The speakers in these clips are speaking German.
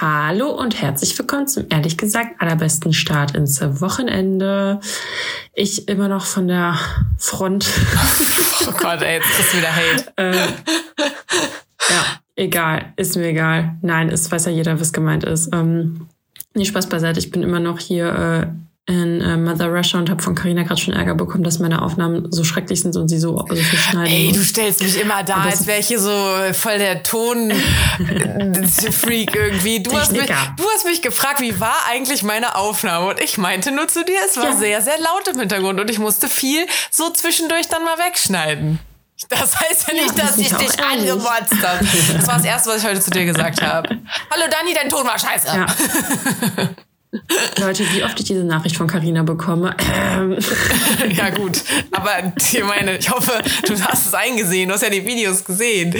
Hallo und herzlich willkommen zum ehrlich gesagt allerbesten Start ins Wochenende. Ich immer noch von der Front. Oh Gott, ey, jetzt kriegst du wieder Hate. äh, ja, egal, ist mir egal. Nein, es weiß ja jeder, was gemeint ist. Ähm, nee, Spaß beiseite, ich bin immer noch hier äh, in äh, Mother Russia und habe von Carina gerade schon Ärger bekommen, dass meine Aufnahmen so schrecklich sind und sie so, so viel schneiden. Ey, du stellst mich immer da, als wäre ich hier so voll der Ton-Freak irgendwie. Du hast, mich, du hast mich gefragt, wie war eigentlich meine Aufnahme? Und ich meinte nur zu dir, es war ja. sehr, sehr laut im Hintergrund und ich musste viel so zwischendurch dann mal wegschneiden. Das heißt ja nicht, ja, das dass ich dich angemotzt habe. Das war das Erste, was ich heute zu dir gesagt habe. Hallo Dani, dein Ton war scheiße. Ja. Leute, wie oft ich diese Nachricht von Carina bekomme. Ähm. ja gut, aber ich meine, ich hoffe, du hast es eingesehen, du hast ja die Videos gesehen.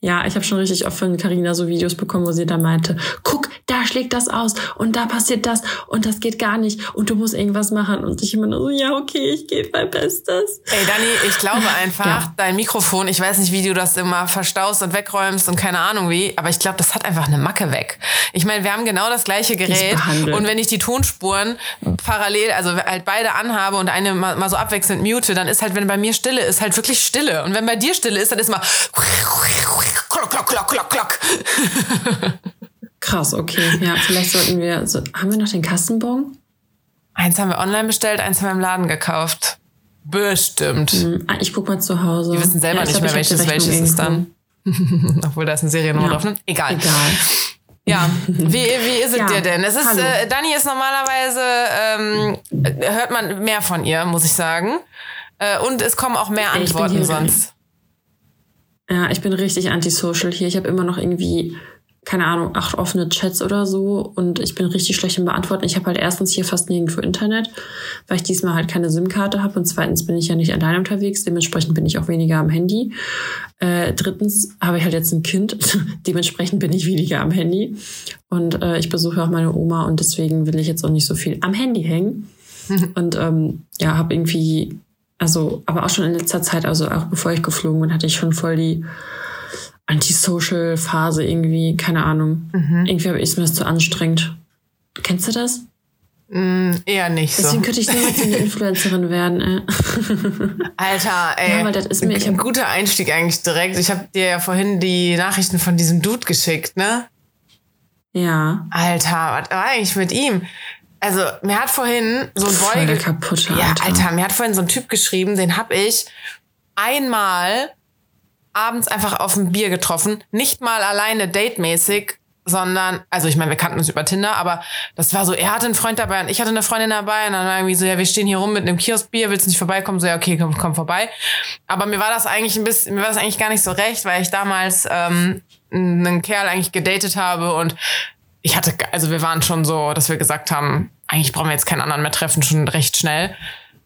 Ja, ich habe schon richtig oft von Carina so Videos bekommen, wo sie da meinte, guck, da schlägt das aus und da passiert das und das geht gar nicht und du musst irgendwas machen. Und ich immer nur so, ja, okay, ich gebe mein Bestes. Ey, Dani, ich glaube einfach, ja. dein Mikrofon, ich weiß nicht, wie du das immer verstaust und wegräumst und keine Ahnung wie, aber ich glaube, das hat einfach eine Macke weg. Ich meine, wir haben genau das gleiche Gerät und wenn ich die Tonspuren parallel, also halt beide anhabe und eine mal, mal so abwechselnd mute, dann ist halt, wenn bei mir Stille ist, halt wirklich Stille. Und wenn bei dir Stille ist, dann ist mal klock, klock, klock, klock, klock. Krass, okay. Ja, vielleicht sollten wir. So, haben wir noch den Kassenbon? Eins haben wir online bestellt, eins haben wir im Laden gekauft. Bestimmt. Hm, ich guck mal zu Hause. Wir wissen selber ja, nicht glaub, mehr, welches welches ist dann. Obwohl da ist eine Seriennummer ja. drauf, ne? Egal. Egal. Ja, wie, wie ist es ja. dir denn? Es ist, äh, Dani ist normalerweise, ähm, hört man mehr von ihr, muss ich sagen. Äh, und es kommen auch mehr Antworten sonst. Ja, ich bin richtig antisocial hier. Ich habe immer noch irgendwie, keine Ahnung, acht offene Chats oder so und ich bin richtig schlecht im Beantworten. Ich habe halt erstens hier fast nirgendwo Internet, weil ich diesmal halt keine SIM-Karte habe und zweitens bin ich ja nicht allein unterwegs, dementsprechend bin ich auch weniger am Handy. Äh, drittens habe ich halt jetzt ein Kind, dementsprechend bin ich weniger am Handy und äh, ich besuche auch meine Oma und deswegen will ich jetzt auch nicht so viel am Handy hängen. und ähm, ja, habe irgendwie also, aber auch schon in letzter Zeit, also auch bevor ich geflogen bin, hatte ich schon voll die Antisocial-Phase irgendwie, keine Ahnung. Mhm. Irgendwie ist mir das zu anstrengend. Kennst du das? Mm, eher nicht Deswegen so. könnte ich niemals eine Influencerin werden. Äh. Alter, ey. Ja, weil das ist mir, ich ein guter Einstieg eigentlich direkt. Ich habe dir ja vorhin die Nachrichten von diesem Dude geschickt, ne? Ja. Alter, was war eigentlich mit ihm? Also, mir hat vorhin so ein Boy. Voll kaputt, Alter. Ja, Alter, mir hat vorhin so ein Typ geschrieben, den hab ich einmal abends einfach auf ein Bier getroffen. Nicht mal alleine datemäßig, sondern, also ich meine, wir kannten uns über Tinder, aber das war so, er hatte einen Freund dabei und ich hatte eine Freundin dabei und dann war irgendwie so, ja, wir stehen hier rum mit einem Kioskbier, willst du nicht vorbeikommen? So, ja, okay, komm, komm vorbei. Aber mir war das eigentlich ein bisschen, mir war das eigentlich gar nicht so recht, weil ich damals ähm, einen Kerl eigentlich gedatet habe und ich hatte, also wir waren schon so, dass wir gesagt haben, eigentlich brauchen wir jetzt keinen anderen mehr treffen, schon recht schnell.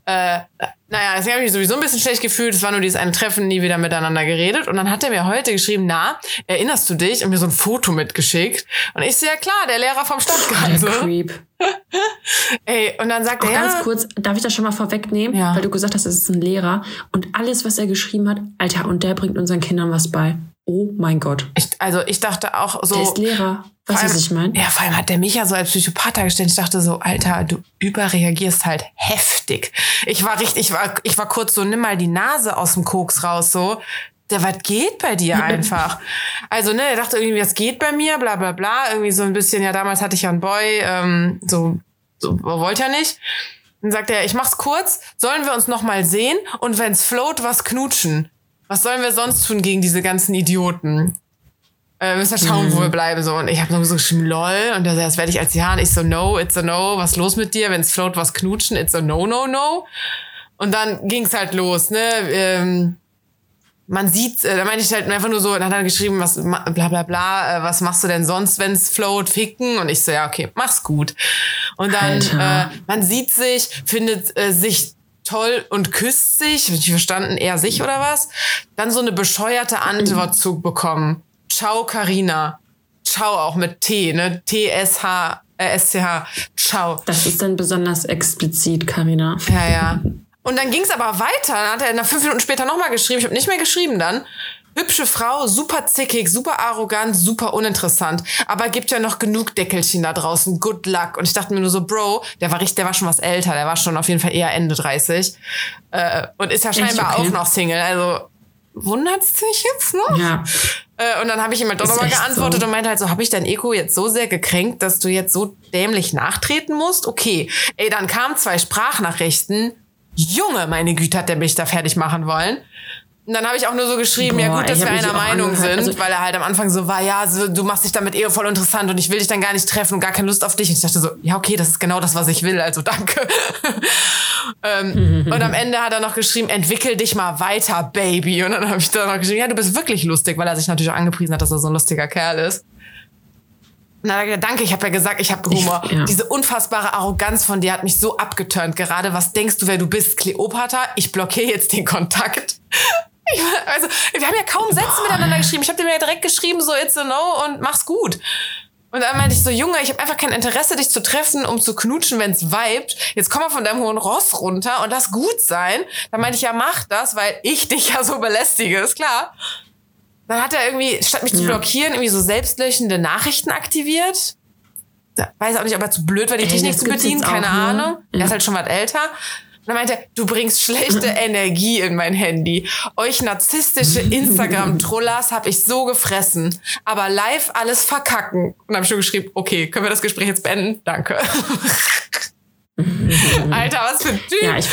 Äh, naja, deswegen habe ich mich sowieso ein bisschen schlecht gefühlt. Es war nur dieses eine Treffen, nie wieder miteinander geredet. Und dann hat er mir heute geschrieben, na, erinnerst du dich? Und mir so ein Foto mitgeschickt. Und ich so, ja klar, der Lehrer vom. Der Creep. Ey, und dann sagt Auch er, ganz ja. kurz, darf ich das schon mal vorwegnehmen? Ja. Weil du gesagt hast, es ist ein Lehrer. Und alles, was er geschrieben hat, Alter, und der bringt unseren Kindern was bei. Oh mein Gott. Ich, also ich dachte auch so. Der ist Lehrer. Weißt du, was ich meine? Ja, vor allem hat der mich ja so als Psychopath dargestellt. Ich dachte so, Alter, du überreagierst halt heftig. Ich war richtig, ich war, ich war kurz so, nimm mal die Nase aus dem Koks raus, so. Der, was geht bei dir einfach? also, ne, er dachte irgendwie, was geht bei mir, bla, bla, bla. Irgendwie so ein bisschen, ja, damals hatte ich ja einen Boy, ähm, so, so, wollte er nicht. Dann sagt er, ich mach's kurz, sollen wir uns noch mal sehen und wenn's float, was knutschen? Was sollen wir sonst tun gegen diese ganzen Idioten? Äh, müssen wir schauen, mhm. wo wir bleiben. So. Und ich habe nur so geschrieben, lol. Und der sagt, das werde ich als Ja. Und ich so, no, it's a no. Was los mit dir? Wenn es float, was knutschen? It's a no, no, no. Und dann ging's halt los, ne? Ähm, man sieht, äh, da meine ich halt einfach nur so, dann hat er geschrieben, was bla bla bla, äh, was machst du denn sonst, wenn's float, ficken? Und ich so, ja, okay, mach's gut. Und dann, äh, man sieht sich, findet äh, sich toll und küsst sich, ich verstanden, er sich oder was, dann so eine bescheuerte Antwort zu bekommen. Ciao, Karina. Ciao auch mit T, ne? T-S-H, äh, S-C-H. Ciao. Das ist dann besonders explizit, Karina. Ja, ja. Und dann ging es aber weiter. Dann hat er nach fünf Minuten später nochmal geschrieben. Ich habe nicht mehr geschrieben dann. hübsche Frau, super zickig, super arrogant, super uninteressant. Aber gibt ja noch genug Deckelchen da draußen. Good luck. Und ich dachte mir nur so, Bro, der war richtig, der war schon was älter, der war schon auf jeden Fall eher Ende 30. Äh, und ist ja scheinbar okay. auch noch Single. Also wundert sich jetzt noch. Ja. Äh, und dann habe ich ihm halt doch nochmal geantwortet so. und meinte halt so, habe ich dein Eko jetzt so sehr gekränkt, dass du jetzt so dämlich nachtreten musst? Okay. Ey, dann kamen zwei Sprachnachrichten. Junge, meine Güte, hat der mich da fertig machen wollen. Und dann habe ich auch nur so geschrieben, Boah, ja gut, dass wir einer Meinung sind, also, weil er halt am Anfang so war, ja, so, du machst dich damit eh voll interessant und ich will dich dann gar nicht treffen und gar keine Lust auf dich. Und ich dachte so, ja okay, das ist genau das, was ich will, also danke. ähm, und am Ende hat er noch geschrieben, entwickel dich mal weiter, Baby. Und dann habe ich da noch geschrieben, ja, du bist wirklich lustig, weil er sich natürlich auch angepriesen hat, dass er so ein lustiger Kerl ist. Dann gesagt, danke, ich habe ja gesagt, ich habe Humor. Ich, ja. Diese unfassbare Arroganz von dir hat mich so abgeturnt. Gerade, was denkst du, wer du bist, Kleopatra? Ich blockiere jetzt den Kontakt. Also, wir haben ja kaum Sätze Boah. miteinander geschrieben. Ich habe dir ja direkt geschrieben, so it's a no und mach's gut. Und dann meinte ich so, Junge, ich habe einfach kein Interesse, dich zu treffen, um zu knutschen, wenn's vibet. Jetzt komm mal von deinem hohen Ross runter und lass gut sein. Dann meinte ich, ja, mach das, weil ich dich ja so belästige, ist klar. Dann hat er irgendwie, statt mich zu blockieren, irgendwie so selbstlöschende Nachrichten aktiviert. Weiß auch nicht, ob er zu blöd war, die Ey, Technik zu bedienen, keine auch, ne? Ahnung. Ja. Er ist halt schon was älter dann meinte er, du bringst schlechte Energie in mein Handy. Euch narzisstische Instagram-Trollers habe ich so gefressen. Aber live alles verkacken. Und habe schon geschrieben, okay, können wir das Gespräch jetzt beenden? Danke. Alter, was für ein Typ. Ja, ich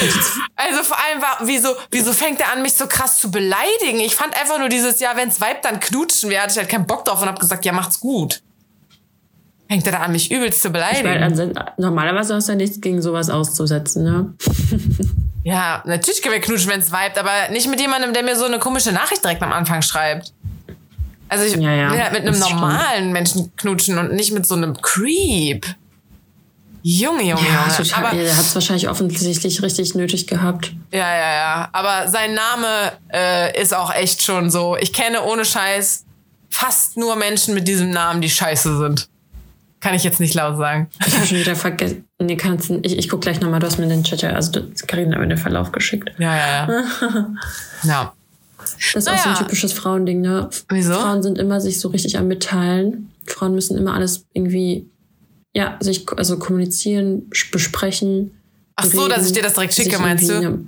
also vor allem war, wieso, wieso fängt er an, mich so krass zu beleidigen? Ich fand einfach nur dieses, ja, wenn's Vibe, dann knutschen wir. Hatte ich halt keinen Bock drauf und hab gesagt, ja, macht's gut. Fängt er da an, mich übelst zu beleidigen? Meine, also, normalerweise hast du ja nichts gegen sowas auszusetzen, ne? ja, natürlich können wir knutschen, wenn es vibet, aber nicht mit jemandem, der mir so eine komische Nachricht direkt am Anfang schreibt. Also ich ja, ja, will halt mit einem normalen stimmt. Menschen knutschen und nicht mit so einem Creep. Junge, Junge, ja, Junge. Total, aber er hat es wahrscheinlich offensichtlich richtig nötig gehabt. Ja, ja, ja. Aber sein Name äh, ist auch echt schon so. Ich kenne ohne Scheiß fast nur Menschen mit diesem Namen, die scheiße sind. Kann ich jetzt nicht laut sagen. Ich habe schon wieder vergessen. Nee, kannst Ich, ich guck gleich nochmal. Du hast mir den Chat ja, also Karin hat mir den Verlauf geschickt. Ja, ja, ja. ja. Das ist naja. auch so ein typisches Frauending, ne? Wieso? Frauen sind immer sich so richtig am Mitteilen. Frauen müssen immer alles irgendwie, ja, sich, also kommunizieren, besprechen. Ach so, reden, dass ich dir das direkt schicke, meinst du?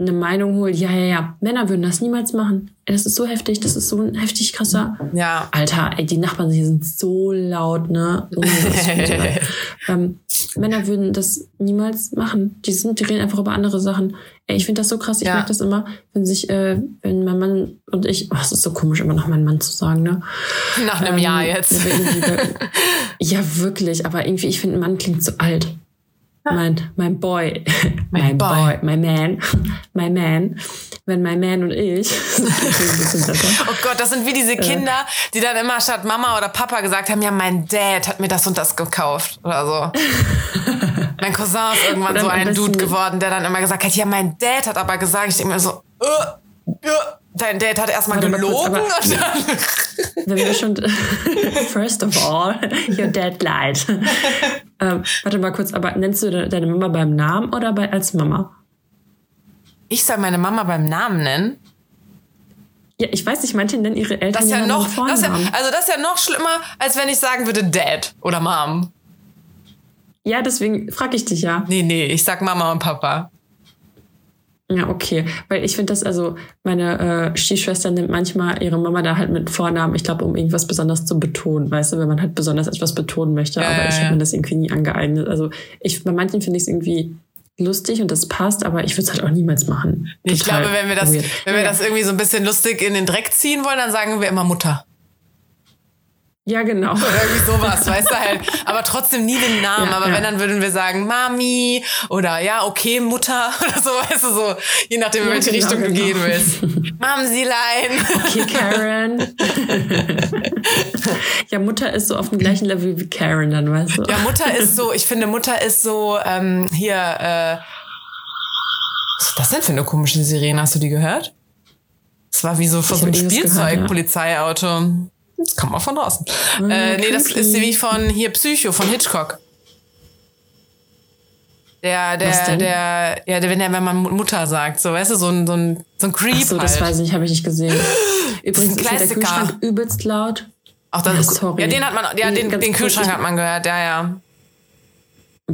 Eine Meinung holt. Ja, ja, ja. Männer würden das niemals machen. Das ist so heftig. Das ist so ein heftig krasser. Ja. Alter, ey, die Nachbarn hier sind so laut, ne? Oh, ähm, Männer würden das niemals machen. Die sind, die reden einfach über andere Sachen. Ey, ich finde das so krass. Ich ja. merke das immer, wenn sich, äh, wenn mein Mann und ich, oh, es ist so komisch, immer noch mein Mann zu sagen, ne? Nach einem ähm, Jahr jetzt. ja, wirklich. Aber irgendwie, ich finde, ein Mann klingt so alt mein, mein Boy, mein, Boy. Boy, my Man, my Man, wenn mein Man und ich. oh Gott, das sind wie diese äh. Kinder, die dann immer statt Mama oder Papa gesagt haben, ja, mein Dad hat mir das und das gekauft oder so. mein Cousin ist irgendwann so ein Dude geworden, der dann immer gesagt hat, ja, mein Dad hat aber gesagt, ich denke mir so, uh, uh, dein Dad hat erstmal gelogen. Kurz, wenn wir schon, first of all, your dad lied. Ähm, warte mal kurz, aber nennst du deine Mama beim Namen oder bei, als Mama? Ich soll meine Mama beim Namen nennen? Ja, ich weiß nicht, manche nennen ihre Eltern das ist ja noch, das ja, Also das ist ja noch schlimmer, als wenn ich sagen würde Dad oder Mom. Ja, deswegen frage ich dich ja. Nee, nee, ich sag Mama und Papa. Ja, okay. Weil ich finde das, also meine äh, Stiefschwester nimmt manchmal ihre Mama da halt mit Vornamen, ich glaube, um irgendwas besonders zu betonen, weißt du, wenn man halt besonders etwas betonen möchte. Ja, aber ich habe mir das irgendwie nie angeeignet. Also ich, bei manchen finde ich es irgendwie lustig und das passt, aber ich würde es halt auch niemals machen. Ich glaube, wenn wir das, wenn wir das irgendwie so ein bisschen lustig in den Dreck ziehen wollen, dann sagen wir immer Mutter. Ja, genau. Oder irgendwie sowas, weißt du halt. Aber trotzdem nie den Namen. Ja, aber ja. wenn, dann würden wir sagen Mami oder ja, okay, Mutter oder so, weißt du, so. Je nachdem, in ja, welche genau, Richtung genau. du gehen willst. Mamsilein. Okay, Karen. ja, Mutter ist so auf dem gleichen Level wie Karen dann, weißt du. Ja, Mutter ist so, ich finde, Mutter ist so, ähm, hier, äh, was ist das denn für eine komische Sirene? Hast du die gehört? Das war wie so vor so einem Spielzeug-Polizeiauto. Das kommt mal von draußen. Äh, nee, das ist wie von hier Psycho, von Hitchcock. Der, der, der, ja, der, wenn der, wenn man Mutter sagt, so, weißt du, so ein, so ein, so ein Creep. Ach so, halt. das weiß ich nicht, habe ich nicht gesehen. Übrigens ist, ist der Kühlschrank übelst laut. Auch das, ja, sorry. Ja, den hat man, ja, den, den Kühlschrank hat man gehört, ja, ja.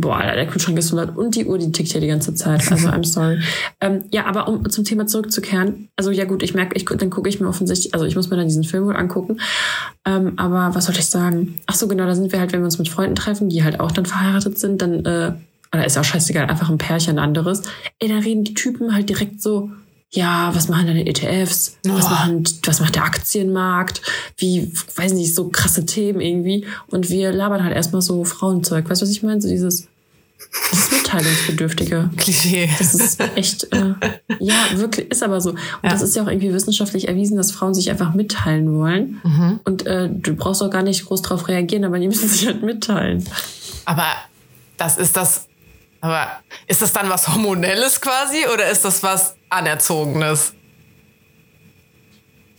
Boah, der Kühlschrank ist so laut und die Uhr, die tickt ja die ganze Zeit. Also I'm sorry. ähm, ja, aber um zum Thema zurückzukehren, also ja gut, ich merke, ich, dann gucke ich mir offensichtlich, also ich muss mir dann diesen Film wohl angucken. Ähm, aber was soll ich sagen? Ach so, genau, da sind wir halt, wenn wir uns mit Freunden treffen, die halt auch dann verheiratet sind, dann, äh, oder ist auch scheißegal, einfach ein Pärchen, anderes. Ey, da reden die Typen halt direkt so, ja, was machen deine ETFs? Oh. Was, machen, was macht der Aktienmarkt? Wie, weiß nicht, so krasse Themen irgendwie. Und wir labern halt erstmal so Frauenzeug. Weißt du, was ich meine? So dieses das Mitteilungsbedürftige. Klischee. Das ist echt, äh, ja, wirklich, ist aber so. Und ja. das ist ja auch irgendwie wissenschaftlich erwiesen, dass Frauen sich einfach mitteilen wollen. Mhm. Und äh, du brauchst auch gar nicht groß darauf reagieren, aber die müssen sich halt mitteilen. Aber das ist das, aber ist das dann was Hormonelles quasi oder ist das was Anerzogenes?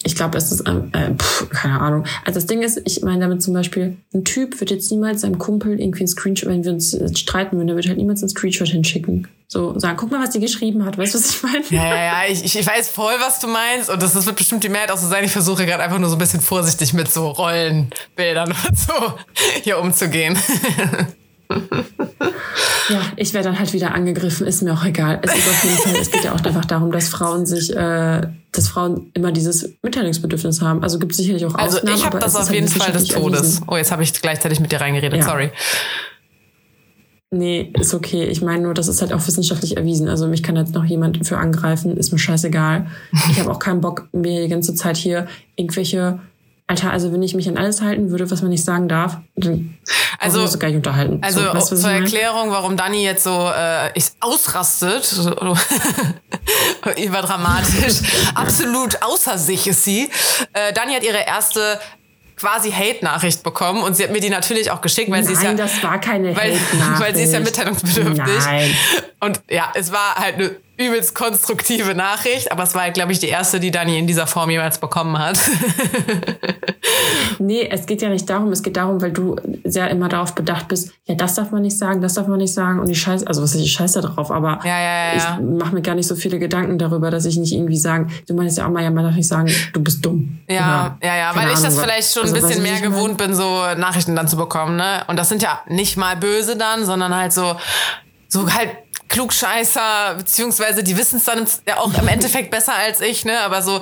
Ich glaube, es ist, äh, pff, keine Ahnung. Also das Ding ist, ich meine damit zum Beispiel, ein Typ wird jetzt niemals seinem Kumpel irgendwie ein Screenshot, wenn wir uns äh, streiten würden, der wird halt niemals ein Screenshot hinschicken. So sagen, guck mal, was die geschrieben hat. Weißt du, was ich meine? Ja, ja, ja, ich, ich weiß voll, was du meinst. Und das, das wird bestimmt die Mehrheit auch so sein. Ich versuche gerade einfach nur so ein bisschen vorsichtig mit so Rollenbildern und so hier umzugehen. Ja, ich werde dann halt wieder angegriffen, ist mir auch egal. Es ist auf jeden Fall, es geht ja auch einfach darum, dass Frauen sich, äh, dass Frauen immer dieses Mitteilungsbedürfnis haben. Also gibt es sicherlich auch Also Ausnahmen, ich habe das auf halt jeden Fall des Todes. Erwiesen. Oh, jetzt habe ich gleichzeitig mit dir reingeredet, ja. sorry. Nee, ist okay. Ich meine nur, das ist halt auch wissenschaftlich erwiesen. Also mich kann jetzt noch jemand für angreifen, ist mir scheißegal. Ich habe auch keinen Bock, mir die ganze Zeit hier irgendwelche Alter, also wenn ich mich an alles halten würde, was man nicht sagen darf, dann also, wir gar nicht unterhalten. Also so, weißt, zur Erklärung, warum Dani jetzt so äh, ich ausrastet, so, überdramatisch, absolut außer sich ist sie. Äh, Dani hat ihre erste quasi Hate-Nachricht bekommen und sie hat mir die natürlich auch geschickt, weil Nein, sie ist ja. das war keine Hate-Nachricht. Weil sie ist ja mitteilungsbedürftig. Nein. Und ja, es war halt eine übelst konstruktive Nachricht, aber es war, glaube ich, die erste, die Dani in dieser Form jemals bekommen hat. nee, es geht ja nicht darum, es geht darum, weil du sehr immer darauf bedacht bist, ja, das darf man nicht sagen, das darf man nicht sagen und ich scheiße, also was ist ich scheiße drauf, aber ja, ja, ja, ich mache mir gar nicht so viele Gedanken darüber, dass ich nicht irgendwie sagen, du meinst ja auch mal, ja, man darf nicht sagen, du bist dumm. Ja, ja, ja, weil Ahnung, ich das vielleicht schon also, ein bisschen mehr gewohnt bin, so Nachrichten dann zu bekommen, ne? Und das sind ja nicht mal böse dann, sondern halt so, so halt Klugscheißer, beziehungsweise die wissen es dann ja auch im Endeffekt besser als ich, ne? Aber so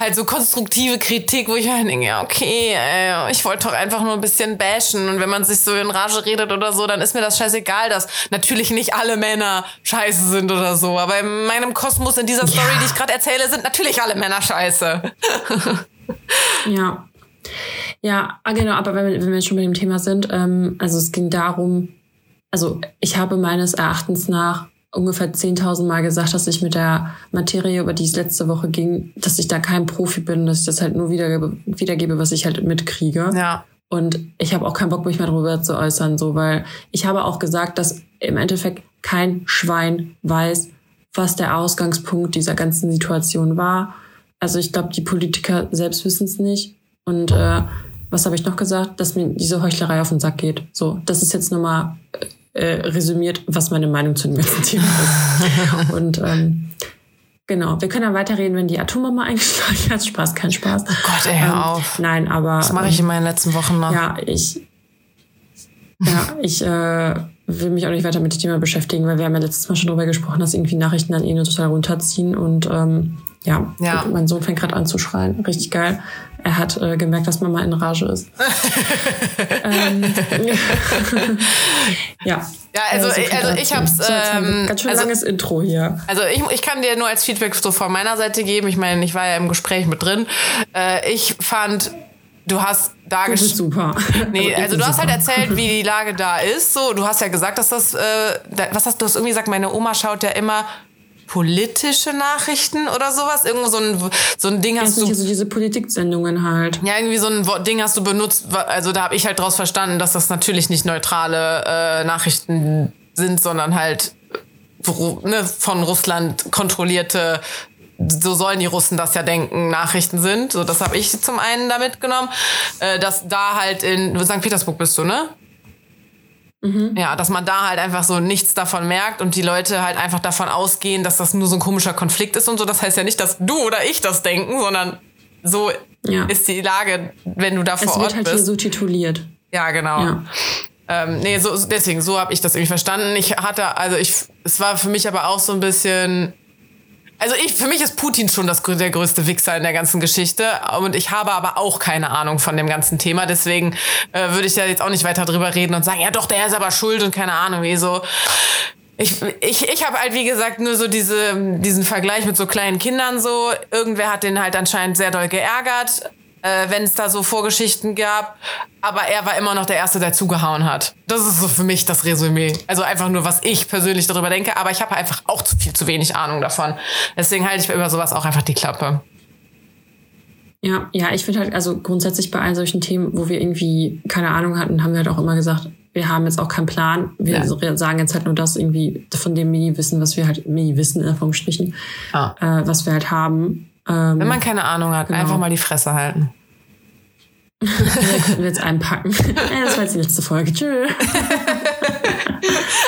halt so konstruktive Kritik, wo ich halt denke, ja, okay, ey, ich wollte doch einfach nur ein bisschen bashen. Und wenn man sich so in Rage redet oder so, dann ist mir das scheißegal, dass natürlich nicht alle Männer scheiße sind oder so. Aber in meinem Kosmos, in dieser Story, ja. die ich gerade erzähle, sind natürlich alle Männer scheiße. ja. Ja, ah, genau, aber wenn wir, wenn wir jetzt schon bei dem Thema sind, ähm, also es ging darum, also ich habe meines Erachtens nach ungefähr 10.000 Mal gesagt, dass ich mit der Materie, über die es letzte Woche ging, dass ich da kein Profi bin, dass ich das halt nur wiedergebe, wiedergebe was ich halt mitkriege. Ja. Und ich habe auch keinen Bock, mich mehr darüber zu äußern, so, weil ich habe auch gesagt, dass im Endeffekt kein Schwein weiß, was der Ausgangspunkt dieser ganzen Situation war. Also ich glaube, die Politiker selbst wissen es nicht. Und äh, was habe ich noch gesagt? Dass mir diese Heuchlerei auf den Sack geht. So, das ist jetzt nochmal äh, resümiert, was meine Meinung zu dem ganzen Thema ist. Und ähm, genau, wir können dann weiterreden, wenn die Atombombe eingeschlagen hat. Spaß, kein Spaß. Oh Gott, ey, hör ähm, auf. Nein, aber. Das mache ich in meinen letzten Wochen noch. Ja, ich. Ja, ich äh, will mich auch nicht weiter mit dem Thema beschäftigen, weil wir haben ja letztes Mal schon darüber gesprochen, dass irgendwie Nachrichten dann eh nur total runterziehen und ähm, ja, ja. mein Sohn fängt gerade an zu schreien. Richtig geil. Er hat äh, gemerkt, dass Mama in Rage ist. ähm, ja. Ja, also, also, also ich hab's. Ähm, ganz schön also, langes Intro hier. Also ich, ich kann dir nur als Feedback so von meiner Seite geben. Ich meine, ich war ja im Gespräch mit drin. Äh, ich fand, du hast da du bist super. Nee, also, also du hast halt erzählt, wie die Lage da ist. So, du hast ja gesagt, dass das, äh, was hast du hast irgendwie gesagt, meine Oma schaut ja immer politische Nachrichten oder sowas. Irgendwo so ein, so ein Ding hast du. Also diese Politiksendungen halt. Ja, irgendwie so ein Ding hast du benutzt. Also da habe ich halt draus verstanden, dass das natürlich nicht neutrale äh, Nachrichten sind, sondern halt ne, von Russland kontrollierte so sollen die Russen das ja denken, Nachrichten sind. So, das habe ich zum einen da mitgenommen. Äh, dass da halt in St. Petersburg bist du, ne? Mhm. Ja, dass man da halt einfach so nichts davon merkt und die Leute halt einfach davon ausgehen, dass das nur so ein komischer Konflikt ist und so. Das heißt ja nicht, dass du oder ich das denken, sondern so Ja. ist die Lage, wenn du da vor Es Ort wird halt hier bist. so tituliert. Ja, genau. Ja. Ähm, nee, so, deswegen, so habe ich das irgendwie verstanden. Ich hatte, also ich, es war für mich aber auch so ein bisschen. Also ich, für mich ist Putin schon das, der größte Wichser in der ganzen Geschichte. Und ich habe aber auch keine Ahnung von dem ganzen Thema. Deswegen äh, würde ich da jetzt auch nicht weiter drüber reden und sagen, ja doch, der ist aber schuld und keine Ahnung, wie so. Ich, ich, ich habe halt, wie gesagt, nur so diese, diesen Vergleich mit so kleinen Kindern so. Irgendwer hat den halt anscheinend sehr doll geärgert, äh, wenn es da so Vorgeschichten gab. Aber er war immer noch der Erste, der zugehauen hat. Das ist so für mich das Resümee. Also einfach nur, was ich persönlich darüber denke. Aber ich habe einfach auch zu viel, zu wenig Ahnung davon. Deswegen halte ich über sowas auch einfach die Klappe. Ja, ja, ich finde halt, also grundsätzlich bei allen solchen Themen, wo wir irgendwie keine Ahnung hatten, haben wir halt auch immer gesagt, wir haben jetzt auch keinen Plan. Wir Ja. sagen jetzt halt nur das irgendwie von dem Mini-Wissen, was wir halt, Mini-Wissen in Anführungsstrichen, Ja. äh, was wir halt haben. Ähm, Wenn man keine Ahnung hat, Genau. einfach mal die Fresse halten. wir jetzt einpacken. ja, das war jetzt die letzte Folge. Tschö.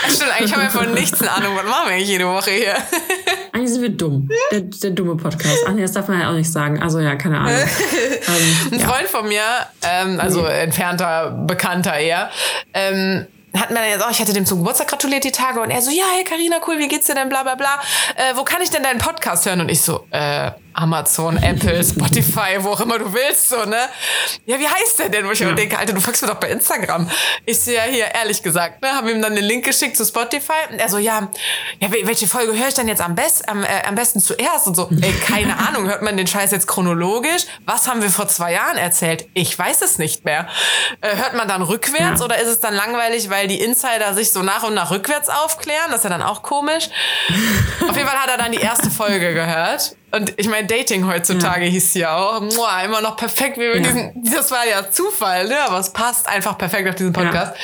Stimmt, eigentlich haben wir von nichts eine Ahnung. Was machen wir eigentlich jede Woche hier? Eigentlich sind wir dumm. Der, der dumme Podcast. Ach nee, das darf man ja auch nicht sagen. Also ja, keine Ahnung. ähm, Ein Freund von mir, ähm, also entfernter Bekannter eher, ähm, hat dann jetzt auch, ich hatte dem zum Geburtstag gratuliert die Tage und er so, ja, hey Carina, cool, wie geht's dir denn, bla bla bla. Äh, wo kann ich denn deinen Podcast hören? Und ich so, äh, Amazon, Apple, Spotify, wo auch immer du willst, so, ne? Ja, wie heißt der denn? Wo ich immer denke, Alter, du folgst mir doch bei Instagram. Ich so, ja, hier, ehrlich gesagt, ne? Hab ihm dann den Link geschickt zu Spotify und er so, ja, ja wel- welche Folge höre ich denn jetzt am, best, am, äh, am besten zuerst? Und so, ey, keine Ahnung, hört man den Scheiß jetzt chronologisch? Was haben wir vor zwei Jahren erzählt? Ich weiß es nicht mehr. Äh, hört man dann rückwärts Ja. oder ist es dann langweilig, weil die Insider sich so nach und nach rückwärts aufklären? Das ist ja dann auch komisch. Auf jeden Fall hat er dann die erste Folge gehört. Und ich meine, Dating heutzutage hieß ja auch, muah, immer noch perfekt, wie wir Ja. diesen, das war ja Zufall, ne? Aber es passt einfach perfekt auf diesen Podcast.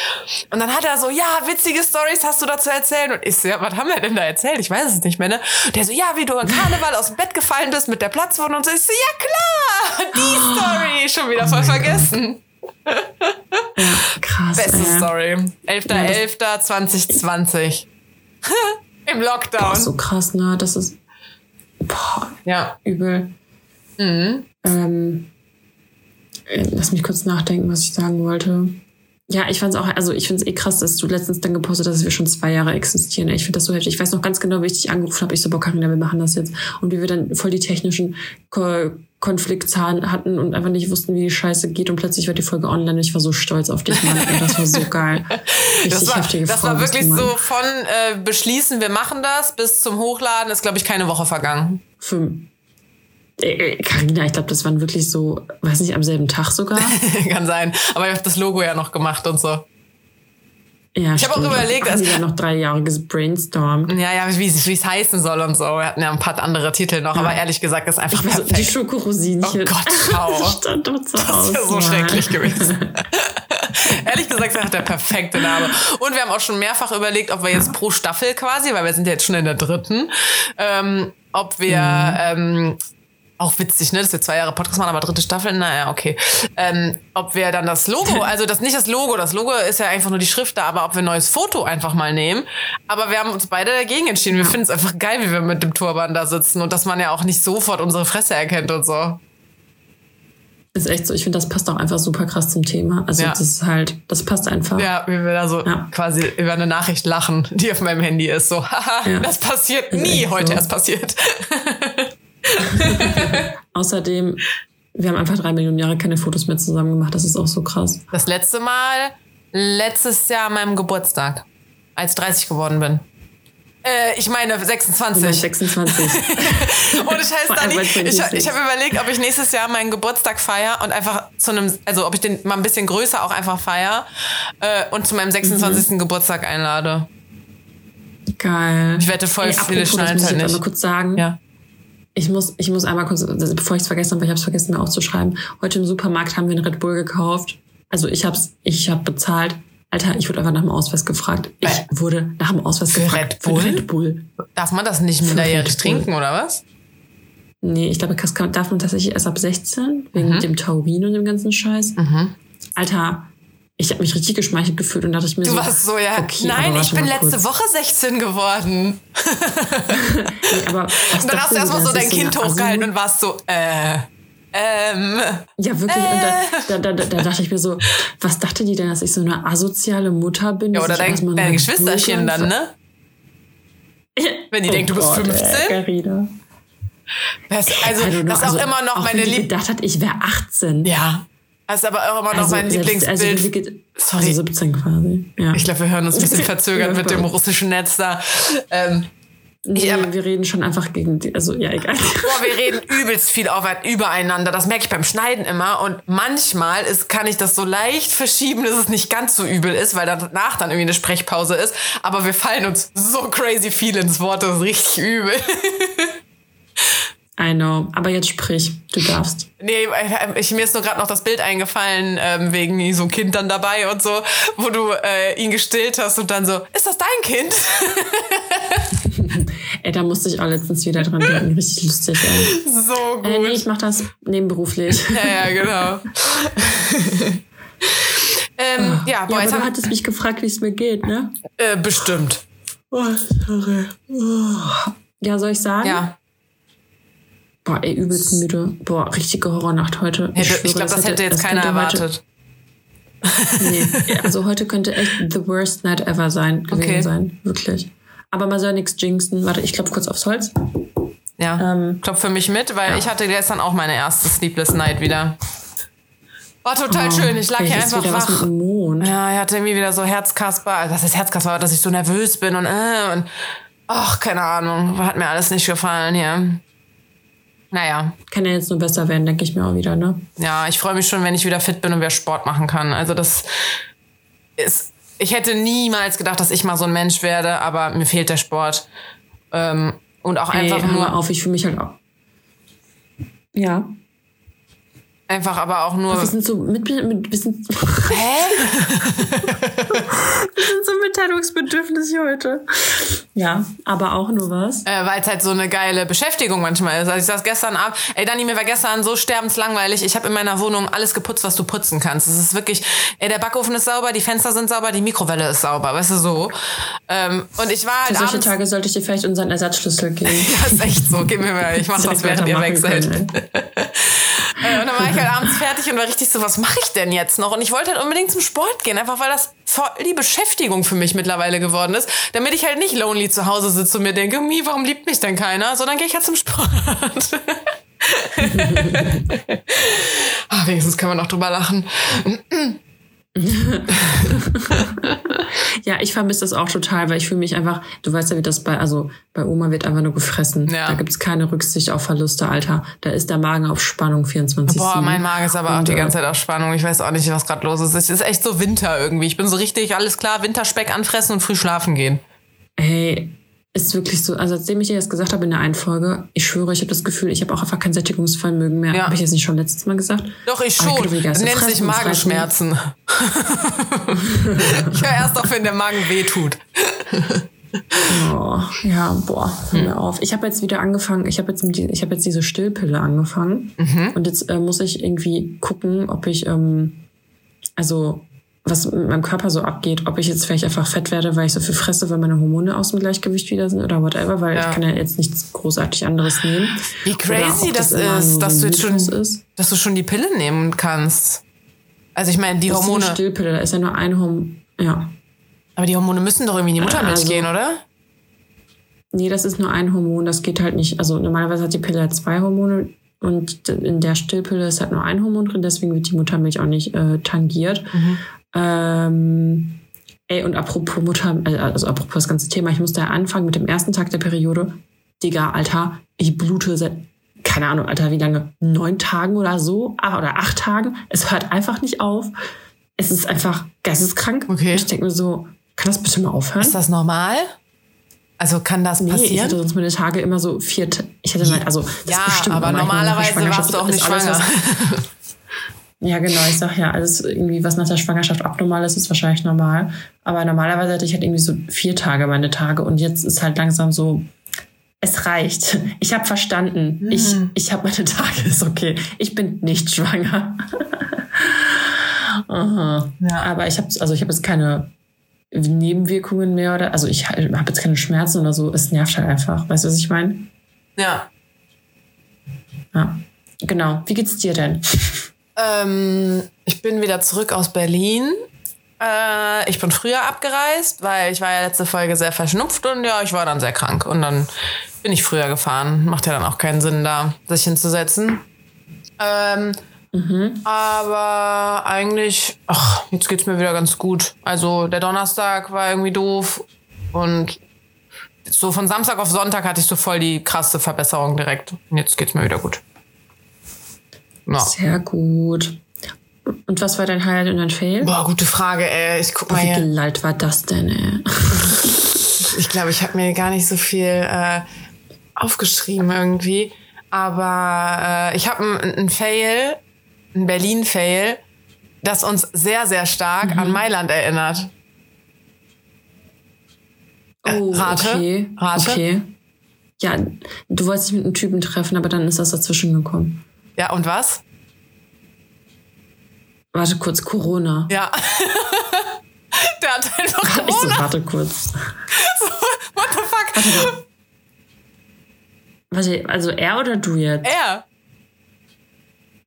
Und dann hat er so, ja, witzige Stories hast du dazu erzählen. Und ich so, ja, was haben wir denn da erzählt? Ich weiß es nicht mehr, ne? Und der so, ja, wie du im Karneval aus dem Bett gefallen bist mit der Platzwunde und so. Ich so, ja klar, die Story, schon wieder voll vergessen. Krass. Beste ey. Story. 11.11.2020. Im Lockdown. Boah, so krass, ne? Das ist boah, Ja. übel. Mhm. Ähm, äh, lass mich kurz nachdenken, was ich sagen wollte. Ja, ich fand's auch, also ich find's eh krass, dass du letztens dann gepostet hast, dass wir schon zwei Jahre existieren. Ich finde das so heftig. Ich weiß noch ganz genau, wie ich dich angerufen habe. Ich so, boah, Carina, wir machen das jetzt. Und wie wir dann voll die technischen Ko Konfliktzahlen hatten und einfach nicht wussten, wie die Scheiße geht. Und plötzlich war die Folge online und ich war so stolz auf dich, Mann. Und das war so geil. Richtig Das war, heftige das Frau war wirklich so von äh, beschließen, wir machen das, bis zum Hochladen ist, glaube ich, keine Woche vergangen. Fünf. Äh, äh, Carina, ich glaube, das waren wirklich so, weiß nicht, am selben Tag sogar. Kann sein. Aber ich habe das Logo ja noch gemacht und so. Ja, Ich hab auch überlegt, dass- die ja noch drei Jahre gebrainstormt. Ja, ja, wie es heißen soll und so. Wir hatten ja ein paar andere Titel noch, aber ehrlich gesagt, ist einfach Also, die perfekt. Schokorosinchen. Oh Gott, schau. Stand doch so Das ist ja so schrecklich gewesen. Ehrlich gesagt ist einfach der perfekte Name. Und wir haben auch schon mehrfach überlegt, ob wir jetzt pro Staffel quasi, weil wir sind ja jetzt schon in der dritten, ähm, ob wir ähm, auch witzig, ne, dass wir zwei Jahre Podcast machen, aber dritte Staffel, naja, okay. Ähm, ob wir dann das Logo, also das nicht das Logo, das Logo ist ja einfach nur die Schrift da, aber ob wir ein neues Foto einfach mal nehmen. Aber wir haben uns beide dagegen entschieden. Wir finden es einfach geil, wie wir mit dem Turban da sitzen und dass man ja auch nicht sofort unsere Fresse erkennt und so. Ist echt so. Ich finde, das passt auch einfach super krass zum Thema. Also, Ja. das ist halt, das passt einfach. Ja, wie wir da so Ja. quasi über eine Nachricht lachen, die auf meinem Handy ist. So, haha, Ja. das passiert nie, heute so. erst passiert. Außerdem, wir haben einfach drei Millionen Jahre keine Fotos mehr zusammen gemacht. Das ist auch so krass. Das letzte Mal, letztes Jahr an meinem Geburtstag, als ich 30 geworden bin. Äh, ich meine 26. 26. Ohne Scheiß, Dani. Ich, ich habe überlegt, ob ich nächstes Jahr meinen Geburtstag feier und einfach zu einem, also ob ich den mal ein bisschen größer auch einfach feier äh, und zu meinem 26. Geburtstag einlade. Geil. Ich wette, voll Ey, viele apropos, das muss halt ich nicht. kurz sagen. Ja. Ich muss, ich muss einmal kurz, bevor ich es vergessen habe, weil ich habe es vergessen, mir aufzuschreiben. Heute im Supermarkt haben wir einen Red Bull gekauft. Also ich hab's, ich hab bezahlt. Alter, ich wurde einfach nach dem Ausweis gefragt. Ich Äh, wurde nach dem Ausweis für gefragt. Red Bull? Für Red Bull. Darf man das nicht minderjährig trinken, oder was? Nee, ich glaube, das darf man tatsächlich erst ab 16, wegen Mhm. dem Taurin und dem ganzen Scheiß. Alter, ich habe mich richtig geschmeichelt gefühlt und dachte ich mir Du so. warst so, ja. okay, Nein, ich bin letzte kurz. Woche 16 geworden. Nee, aber Und dann hast dachte du erstmal so dein ich Kind eine Assi- hochgehalten und warst so, äh, ähm. Ja, wirklich. Und da, da, da, da dachte ich mir so, was dachte die denn, dass ich so eine asoziale Mutter bin? Ja, oder dein, deine Geschwisterchen dann, ne? Wenn die denkt, du bist Oh Gott, 15. ey, Carina. Das, also, das ist auch also, immer noch auch meine wenn die Lieb... gedacht hat, ich wäre 18. Ja. Das ist aber auch immer noch Also, mein selbst- Lieblingsbild. Also, wirklich- Sorry. Also 17 quasi. Ja. ich glaube, wir hören uns ein bisschen verzögert mit dem russischen Netz da. Ähm, nee, Ja. wir reden schon einfach gegen die. Also, ja, egal. Boah, wir reden übelst viel auf, übereinander. Das merke ich beim Schneiden immer. Und manchmal ist, kann ich das so leicht verschieben, dass es nicht ganz so übel ist, weil danach dann irgendwie eine Sprechpause ist. Aber wir fallen uns so crazy viel ins Wort, das ist richtig übel. I know. Aber jetzt sprich. Du darfst. Nee, ich, mir ist nur gerade noch das Bild eingefallen, ähm, wegen so ein Kind dann dabei und so, wo du äh, ihn gestillt hast und dann so, ist das dein Kind? Ey, da musste ich auch letztens wieder dran denken. Richtig lustig, ey. so Äh, nee, gut. ich mach das nebenberuflich. Ja, ja, genau. ähm, ja, boah, ja, aber du hattest mich gefragt, wie es mir geht, ne? äh, bestimmt. Oh, sorry. Oh. Ja, soll ich sagen? Ja. Boah, ey, übelst müde. Boah, richtige Horrornacht heute. Hätte, schwöre, ich glaube, das hätte jetzt keiner könnte heute- erwartet. Nee, also heute könnte echt the worst night ever sein, gewesen Okay. sein. Wirklich. Aber man soll nichts jinxen. Warte, ich klopfe kurz aufs Holz. Ja. Ähm, Klopf für mich mit, weil ich hatte gestern auch meine erste Sleepless Night wieder. War total schön. Ich lag hier einfach wach. Ja, ich hatte irgendwie wieder so Herzkasper. Also Das ist Herzkasper, dass ich so nervös bin und äh, und ach, keine Ahnung. Hat mir alles nicht gefallen hier. Naja, Kann ja jetzt nur besser werden, denke ich mir auch wieder, ne? ja, ich freue mich schon, wenn ich wieder fit bin und wieder Sport machen kann. Also das ist. Ich hätte niemals gedacht, dass ich mal so ein Mensch werde, aber mir fehlt der Sport. Ähm, und auch Ey, einfach hör mal nur. auf, ich fühle mich halt auch. Ja. Einfach aber auch nur. Wir sind so mit, mit wir sind, Hä? wir sind so mitteilungsbedürftig heute. Ja, aber auch nur was. Äh, Weil es halt so eine geile Beschäftigung manchmal ist. Also ich saß gestern Abend, ey Dani, mir war gestern so sterbenslangweilig. Ich habe in meiner Wohnung alles geputzt, was du putzen kannst. Es ist wirklich, ey, der Backofen ist sauber, die Fenster sind sauber, die Mikrowelle ist sauber, weißt du so. Ähm, und ich war Für halt solche abends... Tage sollte ich dir vielleicht unseren Ersatzschlüssel geben. Ja, ist echt so. Gib mir mal, ich mach das, während ihr wechselt. Äh, und dann war ich halt abends fertig und war richtig so, was mache ich denn jetzt noch? Und ich wollte halt unbedingt zum Sport gehen, einfach weil das voll die Beschäftigung für mich mittlerweile geworden ist, damit ich halt nicht lonely zu Hause sitze und mir denke, Mi, warum liebt mich denn keiner? Sondern gehe ich halt zum Sport. ah, wenigstens können wir noch drüber lachen. Ja, ich vermisse das auch total, weil ich fühle mich einfach, du weißt ja, wie das bei, also bei Oma wird einfach nur gefressen. Ja. Da gibt's keine Rücksicht auf Verluste, Alter. Da ist der Magen auf Spannung 24 Boah, mein Magen ist aber auch Und, die äh, ganze Zeit auf Spannung. Ich weiß auch nicht, was gerade los ist. Es ist echt so Winter irgendwie. Ich bin so richtig, alles klar, Winterspeck anfressen und früh schlafen gehen. Hey, ist wirklich so, also seitdem ich dir das gesagt habe in der einen Folge, ich schwöre, ich habe das Gefühl, ich habe auch einfach kein Sättigungsvermögen mehr. Ja. Habe ich das nicht schon letztes Mal gesagt? Doch, ich Aber schon. Geist, nennt sich. Magenschmerzen. ich höre erst auf, wenn der Magen wehtut. Oh, ja, boah, hör mir auf. Ich habe jetzt wieder angefangen, ich habe jetzt, ich habe jetzt diese Stillpille angefangen. Und jetzt äh, muss ich irgendwie gucken, ob ich, ähm, also was mit meinem Körper so abgeht, ob ich jetzt vielleicht einfach fett werde, weil ich so viel fresse, weil meine Hormone aus dem Gleichgewicht wieder sind oder whatever, weil Ja. ich kann ja jetzt nichts großartig anderes nehmen. Wie crazy das immer ist, dass du jetzt schon, ist. dass du schon die Pille nehmen kannst. Also ich meine, die Das ist Hormone, eine Stillpille, da ist ja nur ein Hormon. Ja. aber die Hormone müssen doch irgendwie in die Muttermilch Also- gehen, oder? Nee, das ist nur ein Hormon, das geht halt nicht. Also normalerweise hat die Pille halt zwei Hormone und in der Stillpille ist halt nur ein Hormon drin, deswegen wird die Muttermilch auch nicht äh, tangiert. Ähm, ey, und apropos Mutter, äh, also apropos das ganze Thema, ich musste ja anfangen mit dem ersten Tag der Periode. Digga, Alter, ich blute seit, keine Ahnung, Alter, wie lange? Neun Tagen oder so? Ah, Oder acht Tagen? Es hört einfach nicht auf. Es ist einfach geisteskrank. Okay. Ich denke mir so, kann das bitte mal aufhören? Ist das normal? Also kann das Nee, ich passieren? hatte sonst meine Tage immer so vier. Ich hatte mal, also das ja, aber. Ich normalerweise warst du auch nicht alles, schwanger. was- Ja, genau. Ich sag ja, alles irgendwie, was nach der Schwangerschaft abnormal ist, ist wahrscheinlich normal. Aber normalerweise hatte ich halt irgendwie so vier Tage meine Tage und jetzt ist halt langsam so. Es reicht. Ich habe verstanden. Ich, Mhm. ich habe meine Tage, ist okay. Ich bin nicht schwanger. Aha. Ja. Aber ich habe also ich habe jetzt keine Nebenwirkungen mehr oder also ich habe jetzt keine Schmerzen oder so. Es nervt halt einfach. Weißt du, was ich meine? Ja. Ja. Genau. Wie geht's dir denn? Ähm, ich bin wieder zurück aus Berlin. Äh, ich bin früher abgereist, weil ich war ja letzte Folge sehr verschnupft und ja, ich war dann sehr krank. Und dann bin ich früher gefahren. Macht ja dann auch keinen Sinn, da sich hinzusetzen. Ähm, mhm. Aber eigentlich, ach, jetzt geht's mir wieder ganz gut. Also der Donnerstag war irgendwie doof und so von Samstag auf Sonntag hatte ich so voll die krasse Verbesserung direkt. Und jetzt geht's mir wieder gut. Ja. Sehr gut. Und was war dein Highlight und dein Fail? Boah, gute Frage, ey. Ich guck mal Wie gelallt war das denn, ey? ich glaube, ich habe mir gar nicht so viel äh, aufgeschrieben irgendwie. Aber äh, ich habe ein, ein Fail, ein Berlin-Fail, das uns sehr, sehr stark mhm. an Mailand erinnert. Oh, Rate? okay. Rate? Okay. Ja, du wolltest dich mit einem Typen treffen, aber dann ist das dazwischen gekommen. Ja, und was? Warte kurz, Corona. Ja. Der hat einfach Corona. Ich so, warte kurz. So, what the fuck? Warte, warte, also er oder du jetzt? Er.